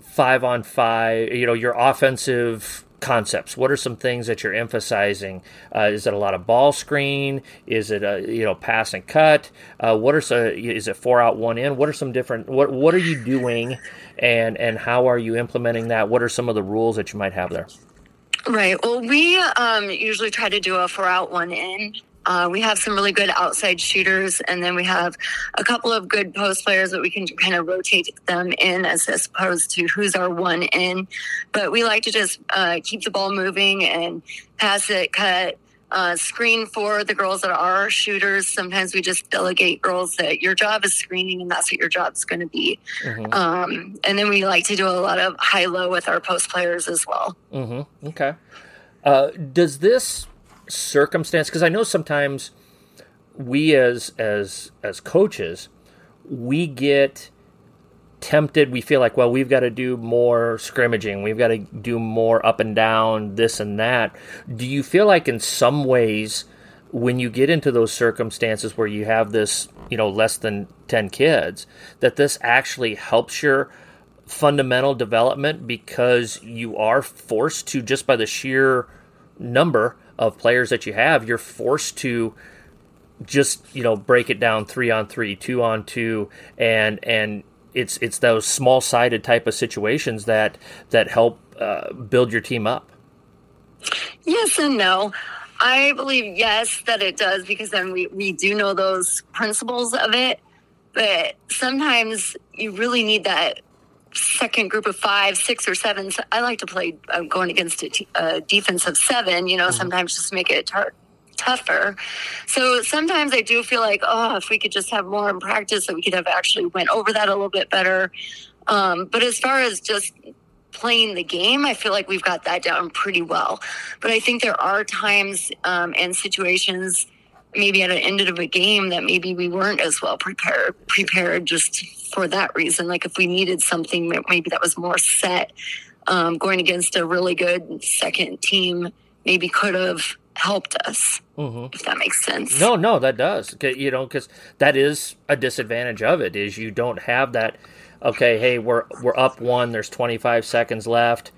five on five, you know, your offensive concepts? What are some things that you're emphasizing? Uh, is it a lot of ball screen? Is it a you know pass and cut? Uh, what are some? Is it four out one in? What are some different? What what are you doing, and and how are you implementing that? What are some of the rules that you might have there? Right. Well, we um, usually try to do a four out one in uh, we have some really good outside shooters, and then we have a couple of good post players that we can kind of rotate them in as, as opposed to who's our one in. But we like to just uh, keep the ball moving and pass it, cut, uh, screen for the girls that are shooters. Sometimes we just delegate girls that your job is screening, and that's what your job's going to be. Mm-hmm. Um, and then we like to do a lot of high low with our post players as well. Mm-hmm. Okay. Uh, does this circumstance because I know sometimes we as as as coaches we get tempted we feel like well we've got to do more scrimmaging we've got to do more up and down this and that. Do you feel like in some ways when you get into those circumstances where you have this you know less than 10 kids that this actually helps your fundamental development because you are forced to just by the sheer number of players that you have, you're forced to just you know break it down three on three, two on two, and and it's it's those small sided type of situations that that help uh, build your team up. Yes and no. I believe yes that it does because then we, we do know those principles of it. But sometimes you really need that second group of five, six or seven. I like to play uh, going against a, t- defense of seven. You know, mm-hmm. sometimes just make it tar- tougher. So sometimes I do feel like, oh, if we could just have more in practice, that we could have actually went over that a little bit better. Um, but as far as just playing the game, I feel like we've got that down pretty well. But I think there are times um, and situations, maybe at the end of a game, that maybe we weren't as well prepared prepared just for that reason. Like if we needed something, maybe that was more set. Um, going against a really good second team, maybe could have helped us. Mm-hmm. If that makes sense. No, no, that does. You know, because that is a disadvantage of it is you don't have that. Okay, hey, we're we're up one. There's 25 seconds left.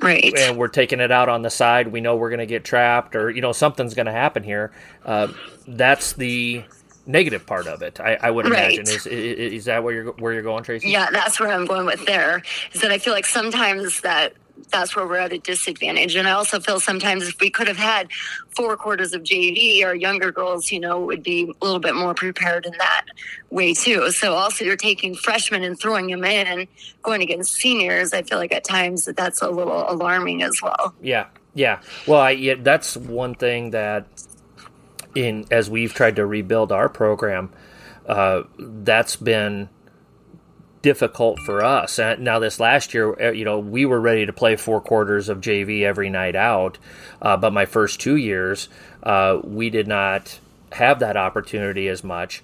Right. And we're taking it out on the side. We know we're going to get trapped, or you know something's going to happen here. Uh, that's the negative part of it. I, I would imagine right. is, is, is that where you're where you're going, Traci? Yeah, that's where I'm going with there. Is that I feel like sometimes that that's where we're at a disadvantage. And I also feel sometimes if we could have had four quarters of JV, our younger girls, you know, would be a little bit more prepared in that way too. So also you're taking freshmen and throwing them in, going against seniors. I feel like at times that that's a little alarming as well. Yeah, yeah. Well, I, yeah, that's one thing that in as we've tried to rebuild our program, uh, that's been difficult for us. And now this last year, uh, you know, we were ready to play four quarters of JV every night out, uh, but my first two years, uh, we did not have that opportunity as much,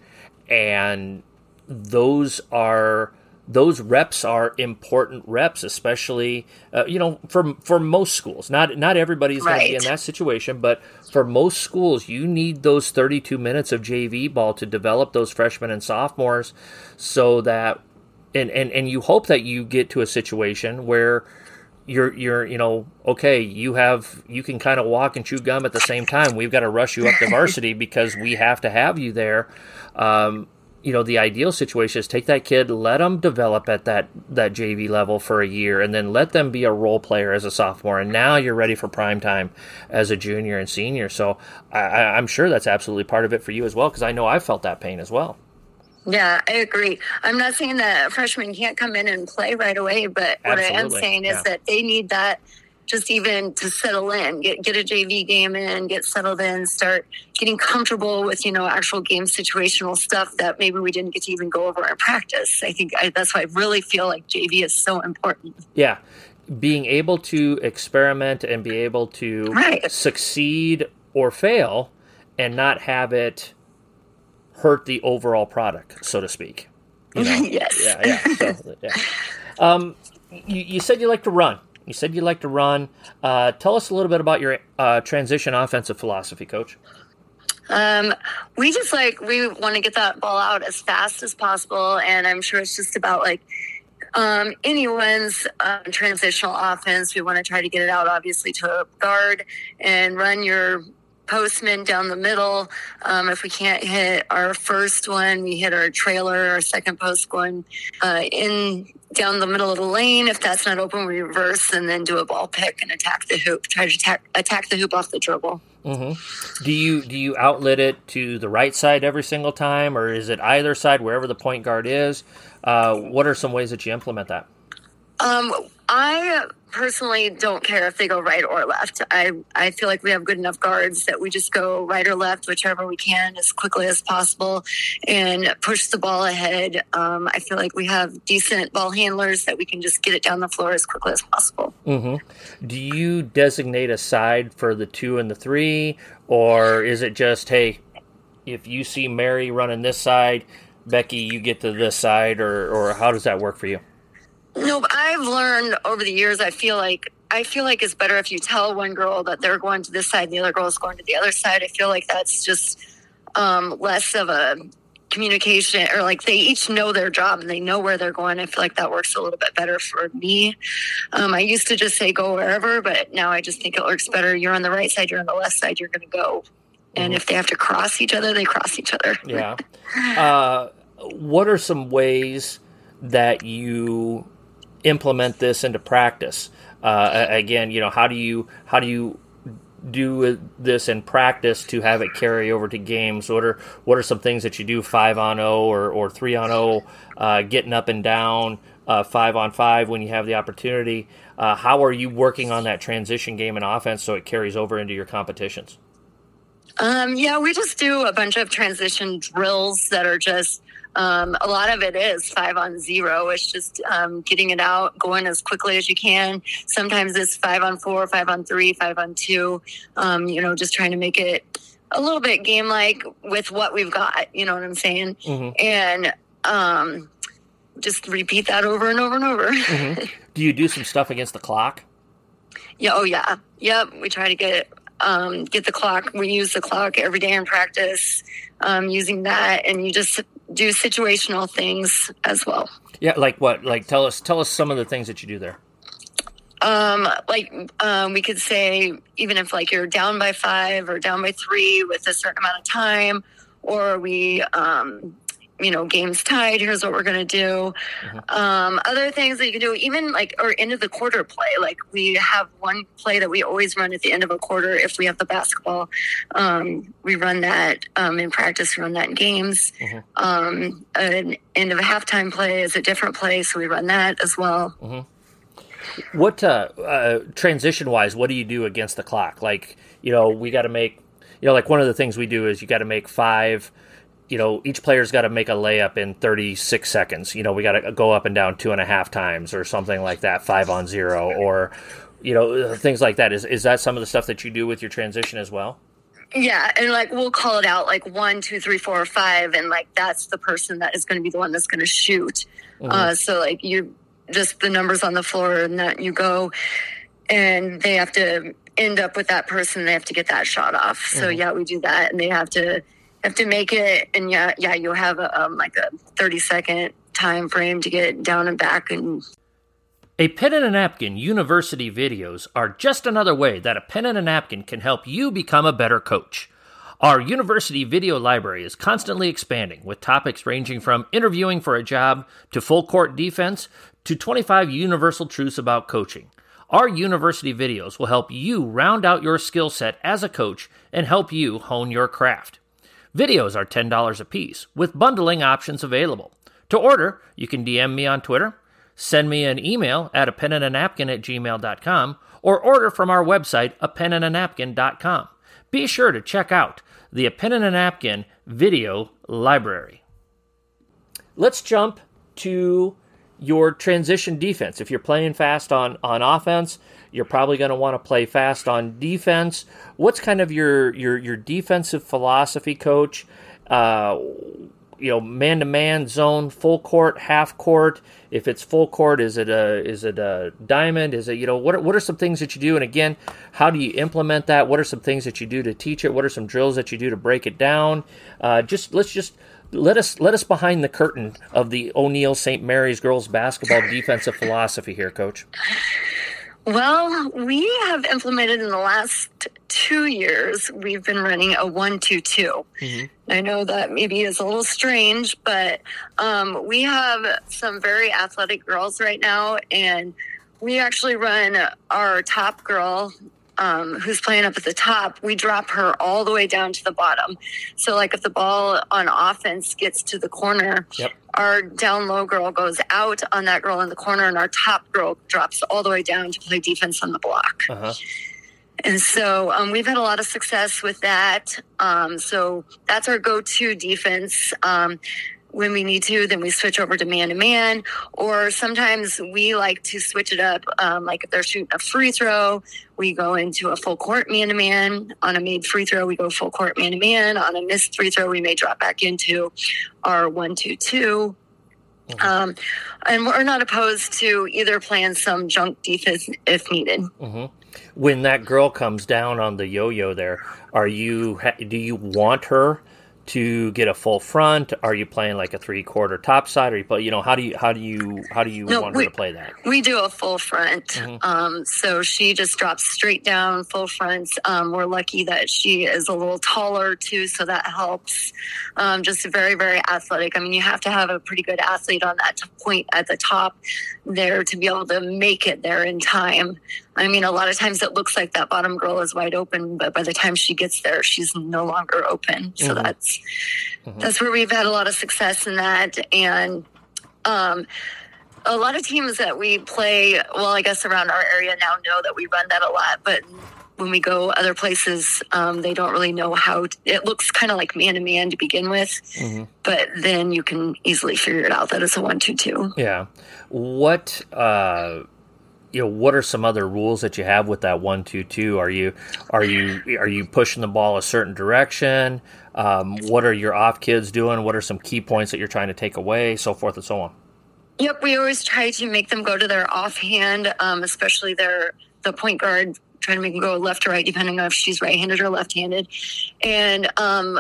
and those are those reps are important reps, especially uh, you know for for most schools. Not not everybody's right. going to be in that situation, but for most schools, you need those 32 minutes of JV ball to develop those freshmen and sophomores, so that and and and you hope that you get to a situation where you're you're you know okay you have you can kind of walk and chew gum at the same time we've got to rush you up to varsity because we have to have you there um, you know the ideal situation is take that kid let them develop at that that jv level for a year and then let them be a role player as a sophomore and now you're ready for prime time as a junior and senior so I, i'm sure that's absolutely part of it for you as well because i know i felt that pain as well yeah, I agree. I'm not saying that freshmen can't come in and play right away, but Absolutely. what I am saying is yeah. that they need that just even to settle in, get get a JV game in, get settled in, start getting comfortable with you know actual game situational stuff that maybe we didn't get to even go over in practice. I think I, that's why I really feel like JV is so important. Yeah, being able to experiment and be able to right. succeed or fail, and not have it hurt the overall product, so to speak. You know? yes. Yeah, yeah. So, yeah. Um, you, you, said you like to run. You said you like to run. Uh, tell us a little bit about your uh, transition offensive philosophy, Coach. Um, we just like we want to get that ball out as fast as possible, and I'm sure it's just about like um, anyone's um, transitional offense. We want to try to get it out, obviously, to a guard and run your postman down the middle. Um, if we can't hit our first one, we hit our trailer, our second post going uh, in down the middle of the lane. If that's not open, we reverse and then do a ball pick and attack the hoop. Try to attack, attack the hoop off the dribble. Mm-hmm. Do you do you outlet it to the right side every single time, or is it either side wherever the point guard is? Uh, what are some ways that you implement that? Um, I personally don't care if they go right or left. I, I feel like we have good enough guards that we just go right or left, whichever we can, as quickly as possible and push the ball ahead. Um, I feel like we have decent ball handlers that we can just get it down the floor as quickly as possible. Mm-hmm. Do you designate a side for the two and the three, or is it just, hey, if you see Mary running this side, Becky, you get to this side, or, or how does that work for you? No, I've learned over the years. I feel like I feel like it's better if you tell one girl that they're going to this side and the other girl is going to the other side. I feel like that's just um, less of a communication or like they each know their job and they know where they're going. I feel like that works a little bit better for me. Um, I used to just say go wherever, but now I just think it works better. You're on the right side, you're on the left side, you're going to go. And if they have to cross each other, they cross each other. Yeah. Uh, what are some ways that you implement this into practice? Uh, again, you know, how do you how do you do this in practice to have it carry over to games? What are what are some things that you do five on zero oh or or three on zero, oh, uh, getting up and down, uh, five on five when you have the opportunity? Uh, how are you working on that transition game and offense so it carries over into your competitions? Um, yeah, we just do a bunch of transition drills that are just um, a lot of it is five on zero. It's just um, getting it out, going as quickly as you can. Sometimes it's five on four, five on three, five on two. Um, you know, just trying to make it a little bit game like with what we've got. You know what I'm saying? Mm-hmm. And um, just repeat that over and over and over. Mm-hmm. Do you do some stuff against the clock? Yeah. Oh, yeah. Yep. We try to get um, get the clock. We use the clock every day in practice, um, using that, and you just do situational things as well. Yeah, like what? Like tell us tell us some of the things that you do there. Um, like um, we could say even if like you're down by five or down by three with a certain amount of time, or we um, you know, games tied. Here's what we're going to do. Mm-hmm. Um, other things that you can do, even like, or end of the quarter play. Like we have one play that we always run at the end of a quarter if we have the basketball. Um, we run that um, in practice, we run that in games. Mm-hmm. Um, an end of a halftime play is a different play, so we run that as well. Mm-hmm. What uh, uh, transition wise, what do you do against the clock? Like, you know, we got to make, you know, like one of the things we do is you got to make five you know, each player's got to make a layup in 36 seconds. You know, we got to go up and down two and a half times or something like that, five on zero, or, you know, things like that. Is, is that some of the stuff that you do with your transition as well? Yeah, and like we'll call it out like one, two, three, four, five, and like that's the person that is going to be the one that's going to shoot. Mm-hmm. Uh, so like you just the numbers on the floor, and that you go, and they have to end up with that person. They have to get that shot off. So mm-hmm. yeah, we do that, and they have to have to make it, and yeah, yeah, you'll have a, um, like a thirty second time frame to get down and back and a pen and a napkin university videos are just another way that a pen and a napkin can help you become a better coach. Our university video library is constantly expanding with topics ranging from interviewing for a job to full court defense to 25 universal truths about coaching. Our university videos will help you round out your skill set as a coach and help you hone your craft. Videos are $10 a piece, with bundling options available. To order, you can DM me on Twitter, send me an email at a pen and a napkin at gmail.com, or order from our website, a pen and a napkin.com. Be sure to check out the A Pen and a Napkin video library. Let's jump to your transition defense. If you're playing fast on, on offense, you're probably going to want to play fast on defense. What's kind of your your your defensive philosophy, coach? Uh, you know, man to man, zone, full court, half court. If it's full court, is it a is it a diamond? Is it you know what are, what are some things that you do? And again, how do you implement that? What are some things that you do to teach it? What are some drills that you do to break it down? Uh, just let's just let us let us behind the curtain of the O'Neill St. Mary's girls basketball defensive philosophy here, Coach. Well, we have implemented in the last two years, we've been running a one, two, two. Mm-hmm. I know that maybe is a little strange, but um, we have some very athletic girls right now, and we actually run our top girl um, who's playing up at the top, we drop her all the way down to the bottom. So, like if the ball on offense gets to the corner, yep. our down low girl goes out on that girl in the corner, and our top girl drops all the way down to play defense on the block. Uh-huh. And so um, we've had a lot of success with that. Um, so that's our go to defense. Um, when we need to, then we switch over to man to man. Or sometimes we like to switch it up. Um, like if they're shooting a free throw, we go into a full court man to man. On a made free throw, we go full court man to man. On a missed free throw, we may drop back into our one two two. Mm-hmm. Um, and we're not opposed to either playing some junk defense if needed. Mm-hmm. When that girl comes down on the yo-yo, there, are you? Do you want her to get a full front? Are you playing like a three quarter top side? Or you play, you know, how do you how do you how do you no, want we, her to play that? We do a full front. Mm-hmm. Um, so she just drops straight down, full front. Um, we're lucky that she is a little taller too, so that helps. Um, just very very athletic. I mean, you have to have a pretty good athlete on that point at the top there to be able to make it there in time. I mean, a lot of times it looks like that bottom girl is wide open, but by the time she gets there, she's no longer open. So mm-hmm. that's mm-hmm. that's where we've had a lot of success in that. And um, a lot of teams that we play, well, I guess around our area now know that we run that a lot, but when we go other places, um, they don't really know how. To, it looks kind of like man to man to begin with, mm-hmm. but then you can easily figure it out that it's a one two two. Yeah. What uh, you know? What are some other rules that you have with that one two two? Are you are you are you pushing the ball a certain direction? Um, what are your off kids doing? What are some key points that you're trying to take away? So forth and so on. Yep, we always try to make them go to their offhand, um, especially their the point guard trying to make them go left to right, depending on if she's right-handed or left-handed. And um,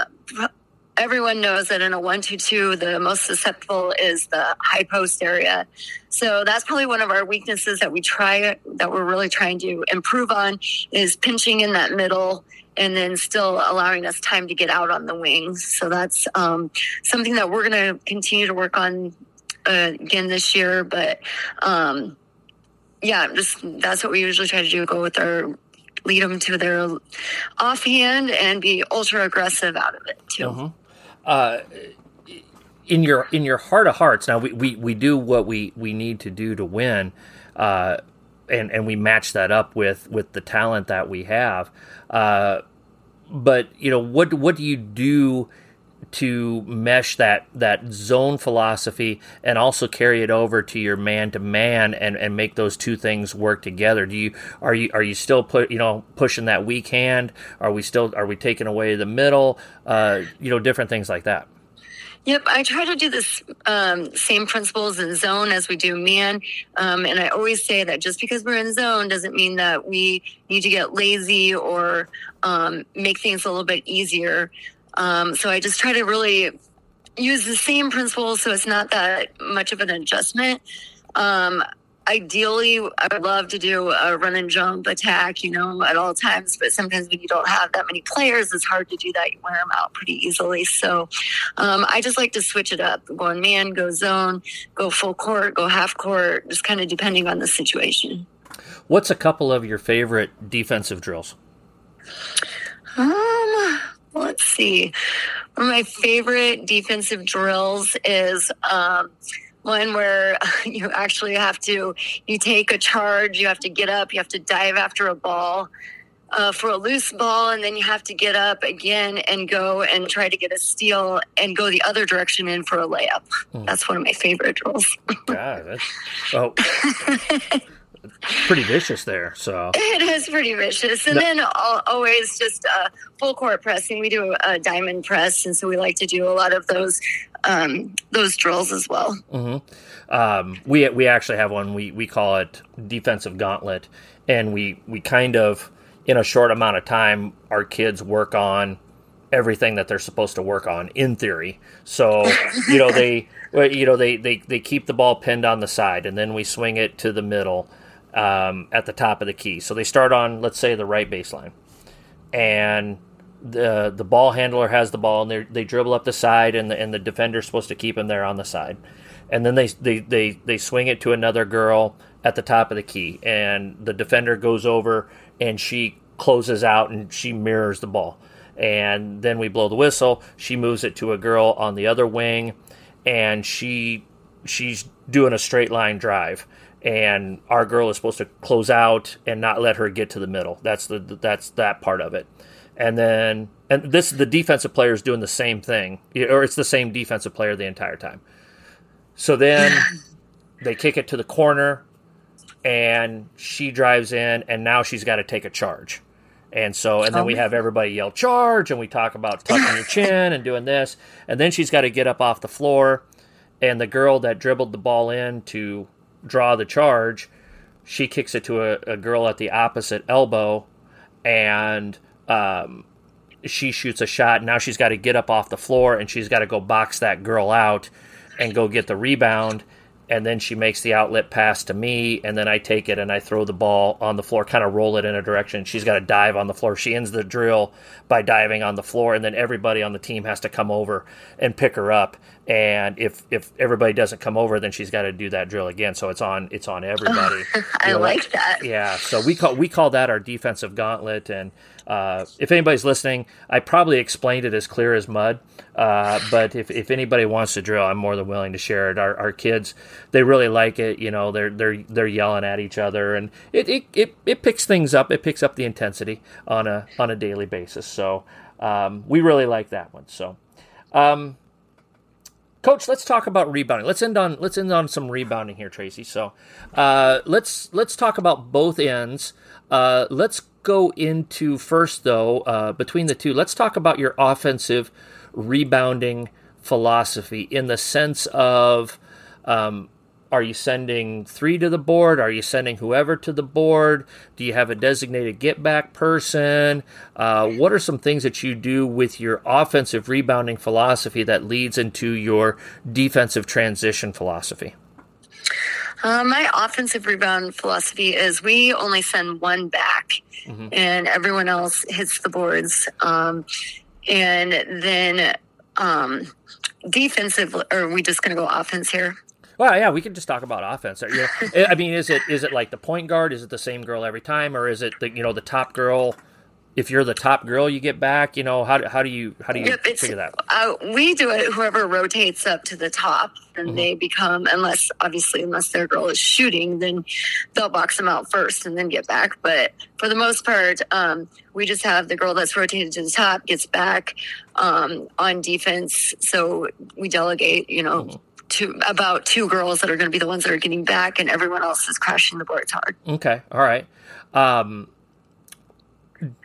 everyone knows that in a one-two-two, the most susceptible is the high post area. So that's probably one of our weaknesses that we try that we're really trying to improve on is pinching in that middle and then still allowing us time to get out on the wings. So that's um, something that we're going to continue to work on uh, again this year, but. Um, yeah, just that's what we usually try to do. Go with our lead them to their offhand and be ultra aggressive out of it too. Uh-huh. Uh, in your in your heart of hearts, now we, we, we do what we, we need to do to win, uh, and and we match that up with with the talent that we have. Uh, but you know what what do you do? To mesh that that zone philosophy and also carry it over to your man to man and and make those two things work together do you are you are you still put you know pushing that weak hand are we still are we taking away the middle uh, you know different things like that Yep, I try to do this um, same principles in zone as we do man. Um, and I always say that just because we're in zone doesn't mean that we need to get lazy or um, make things a little bit easier. Um, so I just try to really use the same principles so it's not that much of an adjustment. Um, ideally, I would love to do a run and jump attack, you know, at all times. But sometimes when you don't have that many players, it's hard to do that. You wear them out pretty easily. So um, I just like to switch it up go on man, go zone, go full court, go half court, just kind of depending on the situation. What's a couple of your favorite defensive drills? Um, let's see. One of my favorite defensive drills is um, one where you actually have to you take a charge, you have to get up, you have to dive after a ball. Uh, for a loose ball, and then you have to get up again and go and try to get a steal and go the other direction in for a layup. Mm. That's one of my favorite drills. yeah, that's, oh, pretty vicious there. So it is pretty vicious, and no. then always just uh, full court pressing. We do a diamond press, and so we like to do a lot of those um, those drills as well. Mm-hmm. Um, we we actually have one. We we call it defensive gauntlet, and we we kind of in a short amount of time, our kids work on everything that they're supposed to work on in theory. So, you know, they you know they, they they keep the ball pinned on the side and then we swing it to the middle um, at the top of the key. So they start on, let's say, the right baseline, and the the ball handler has the ball, and they dribble up the side, and the and the defender's supposed to keep him there on the side, and then they they they they swing it to another girl at the top of the key, and the defender goes over and she closes out and she mirrors the ball. And then we blow the whistle. She moves it to a girl on the other wing, and she she's doing a straight line drive and our girl is supposed to close out and not let her get to the middle. That's the that's that part of it. And then and this the defensive player is doing the same thing, or it's the same defensive player the entire time. So then they kick it to the corner, and she drives in, and now she's got to take a charge. And so, and then oh we have everybody yell charge, and we talk about tucking your chin and doing this, and then she's got to get up off the floor, and the girl that dribbled the ball in to draw the charge, she kicks it to a, a girl at the opposite elbow, and um, she shoots a shot. Now she's got to get up off the floor and she's got to go box that girl out and go get the rebound. And then she makes the outlet pass to me, and then I take it and I throw the ball on the floor, kind of roll it in a direction. She's got to dive on the floor. She ends the drill by diving on the floor, and then everybody on the team has to come over and pick her up and if if everybody doesn't come over, then she's got to do that drill again. So it's on it's on everybody. I you know, like that. Yeah. So we call we call that our defensive gauntlet. And uh, if anybody's listening, I probably explained it as clear as mud. Uh, but if, if anybody wants to drill, I'm more than willing to share it. Our, our kids, they really like it. You know, they're they're they're yelling at each other, and it, it, it, it picks things up. It picks up the intensity on a on a daily basis. So um, we really like that one. So. Um, Coach, let's talk about rebounding. Let's end on let's end on some rebounding here, Traci. So, uh, let's let's talk about both ends. Uh, let's go into first though uh, between the two. Let's talk about your offensive rebounding philosophy in the sense of um, are you sending three to the board? Are you sending whoever to the board? Do you have a designated get back person? Uh, what are some things that you do with your offensive rebounding philosophy that leads into your defensive transition philosophy? Uh, my offensive rebound philosophy is we only send one back, mm-hmm. and everyone else hits the boards. Um, and then um, defensive, or are we just going to go offense here? Well, yeah, we can just talk about offense. You know, I mean, is it is it like the point guard? Is it the same girl every time, or is it the you know the top girl? If you're the top girl, you get back. You know how, how do you how do you yep, figure that? Uh, we do it. Whoever rotates up to the top, and mm-hmm. they become unless obviously unless their girl is shooting, then they'll box them out first and then get back. But for the most part, um, we just have the girl that's rotated to the top gets back um, on defense. So we delegate. You know. Mm-hmm two about two girls that are going to be the ones that are getting back, and everyone else is crashing the boards hard. Okay, all right. Um,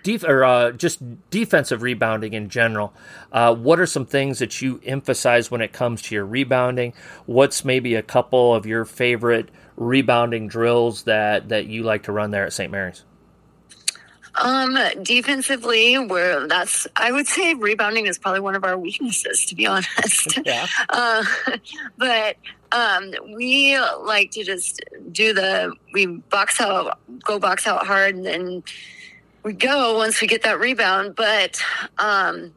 def- or uh, just defensive rebounding in general. Uh, what are some things that you emphasize when it comes to your rebounding? What's maybe a couple of your favorite rebounding drills that that you like to run there at St. Mary's? Um, defensively, where that's I would say rebounding is probably one of our weaknesses, to be honest. Yeah. Uh, but um, we like to just do the we box out, go box out hard, and then we go once we get that rebound. But um,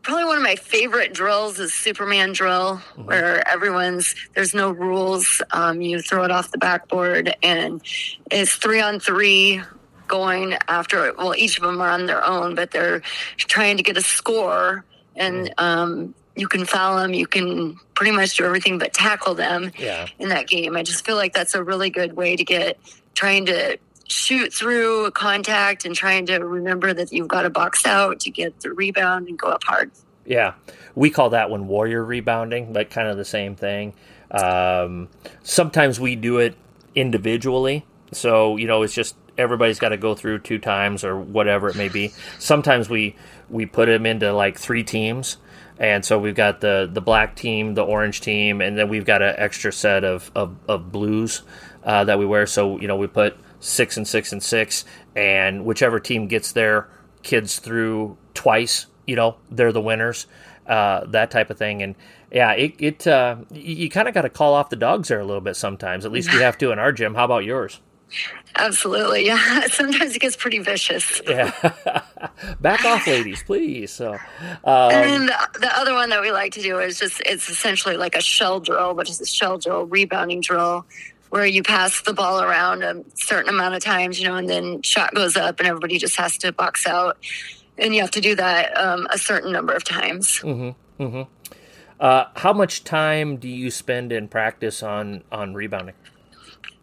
probably one of my favorite drills is Superman drill, mm-hmm. where everyone's there's no rules. Um, you throw it off the backboard, and it's three on three going after well each of them are on their own but they're trying to get a score and mm. um, you can foul them you can pretty much do everything but tackle them yeah. in that game. I just feel like that's a really good way to get trying to shoot through contact and trying to remember that you've got to box out to get the rebound and go up hard. Yeah. We call that one warrior rebounding but kind of the same thing. Um, sometimes we do it individually. So you know it's just everybody's got to go through two times or whatever it may be. Sometimes we we put them into like three teams, and so we've got the the black team, the orange team, and then we've got an extra set of of, of blues uh, that we wear. So you know we put six and six and six, and whichever team gets their kids through twice, you know they're the winners. Uh, that type of thing, and yeah, it, it uh, you, you kind of got to call off the dogs there a little bit sometimes. At least we have to in our gym. How about yours? Absolutely, yeah. Sometimes it gets pretty vicious. Yeah, back off, ladies, please. So, um, and the other one that we like to do is just—it's essentially like a shell drill, which is a shell drill, rebounding drill, where you pass the ball around a certain amount of times, you know, and then shot goes up, and everybody just has to box out, and you have to do that um, a certain number of times. Mm-hmm. Mm-hmm. Uh, how much time do you spend in practice on on rebounding?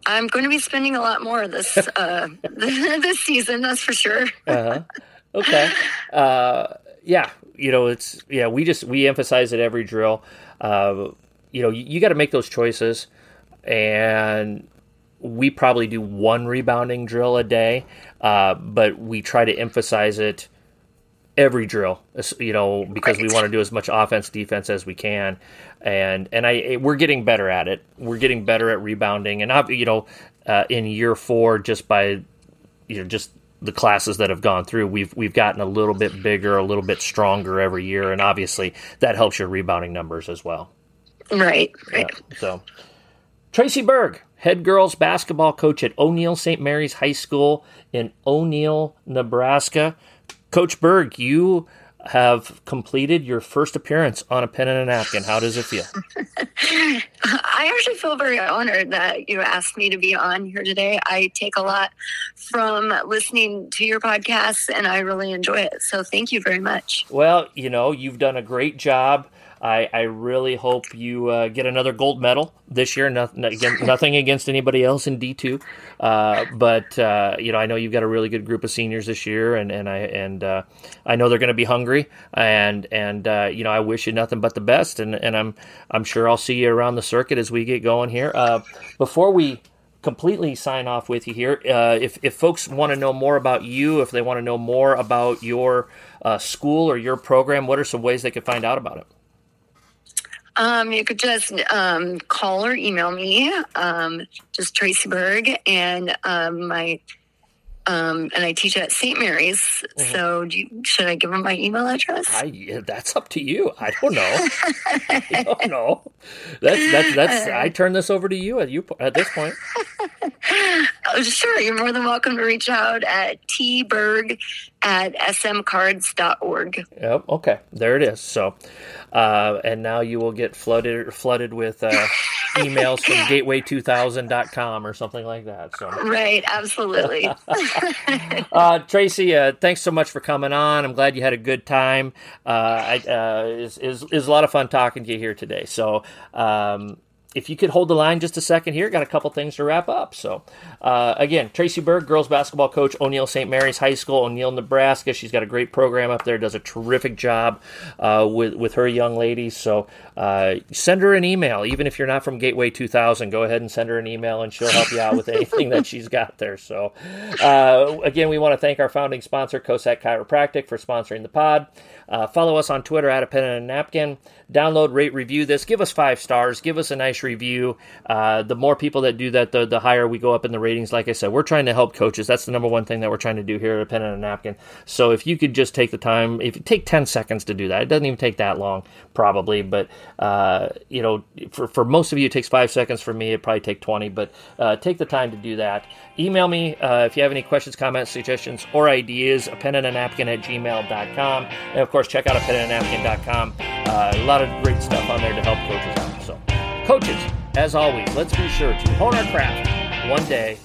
I'm going to be spending a lot more this uh, this season. That's for sure. uh-huh. Okay. Uh, yeah, you know, it's yeah. We just we emphasize it every drill. Uh, you know, you, you got to make those choices, and we probably do one rebounding drill a day, uh, but we try to emphasize it every drill, you know, because we want to do as much offense, defense as we can, and and I we're getting better at it. We're getting better at rebounding, and you know, uh, in year four, just by you know, just the classes that have gone through, we've we've gotten a little bit bigger, a little bit stronger every year, and obviously that helps your rebounding numbers as well. Right. Right. Yeah, so, Traci Berg, head girls basketball coach at O'Neill St. Mary's High School in O'Neill, Nebraska. Coach Berg, you have completed your first appearance on a pen and a napkin. How does it feel? I actually feel very honored that you asked me to be on here today. I take a lot from listening to your podcast and I really enjoy it. So thank you very much. Well, you know, you've done a great job. I, I really hope you uh, get another gold medal this year. Nothing, again, nothing against anybody else in D two, uh, but uh, you know I know you've got a really good group of seniors this year, and, and I and uh, I know they're going to be hungry, and and uh, you know I wish you nothing but the best, and, and I'm I'm sure I'll see you around the circuit as we get going here. Uh, before we completely sign off with you here. Uh, if, if folks want to know more about you, if they want to know more about your uh, school or your program, what are some ways they could find out about it? Um, you could just um, call or email me, um, just Traci Berg, and um, my um, and I teach at St. Mary's. Mm-hmm. So, you, should I give them my email address? I, that's up to you. I don't know. I don't know. That's that's that's. I turn this over to you at you at this point. oh, sure. You're more than welcome to reach out at tberg at smcards.org. Yep. Okay. There it is. So, uh, and now you will get flooded flooded with uh, emails from gateway2000.com or something like that. So right, absolutely. uh, Traci, uh, thanks so much for coming on. I'm glad you had a good time. Uh, I, uh, is is is a lot of fun talking to you here today. So. Um, if you could hold the line just a second here, got a couple things to wrap up. So, uh, again, Traci Berg, girls basketball coach, O'Neill St. Mary's High School, O'Neill, Nebraska. She's got a great program up there, does a terrific job uh, with, with her young ladies. So, uh, send her an email. Even if you're not from Gateway 2000, go ahead and send her an email and she'll help you out with anything that she's got there. So, uh, again, we want to thank our founding sponsor, Kosak Chiropractic, for sponsoring the pod. Uh, follow us on Twitter at a pen and a napkin. Download, rate, review this. Give us five stars. Give us a nice review. Uh, the more people that do that, the, the higher we go up in the ratings. Like I said, we're trying to help coaches. That's the number one thing that we're trying to do here at a pen and a napkin. So if you could just take the time, if you take 10 seconds to do that, it doesn't even take that long, probably. But, uh, you know, for, for most of you, it takes five seconds. For me, it probably take 20. But uh, take the time to do that. Email me uh, if you have any questions, comments, suggestions, or ideas, a pen and a napkin at gmail.com. And of course, check out a pen and a napkin.com. Uh, a lot of great stuff on there to help coaches out. So, coaches, as always, let's be sure to hone our craft one day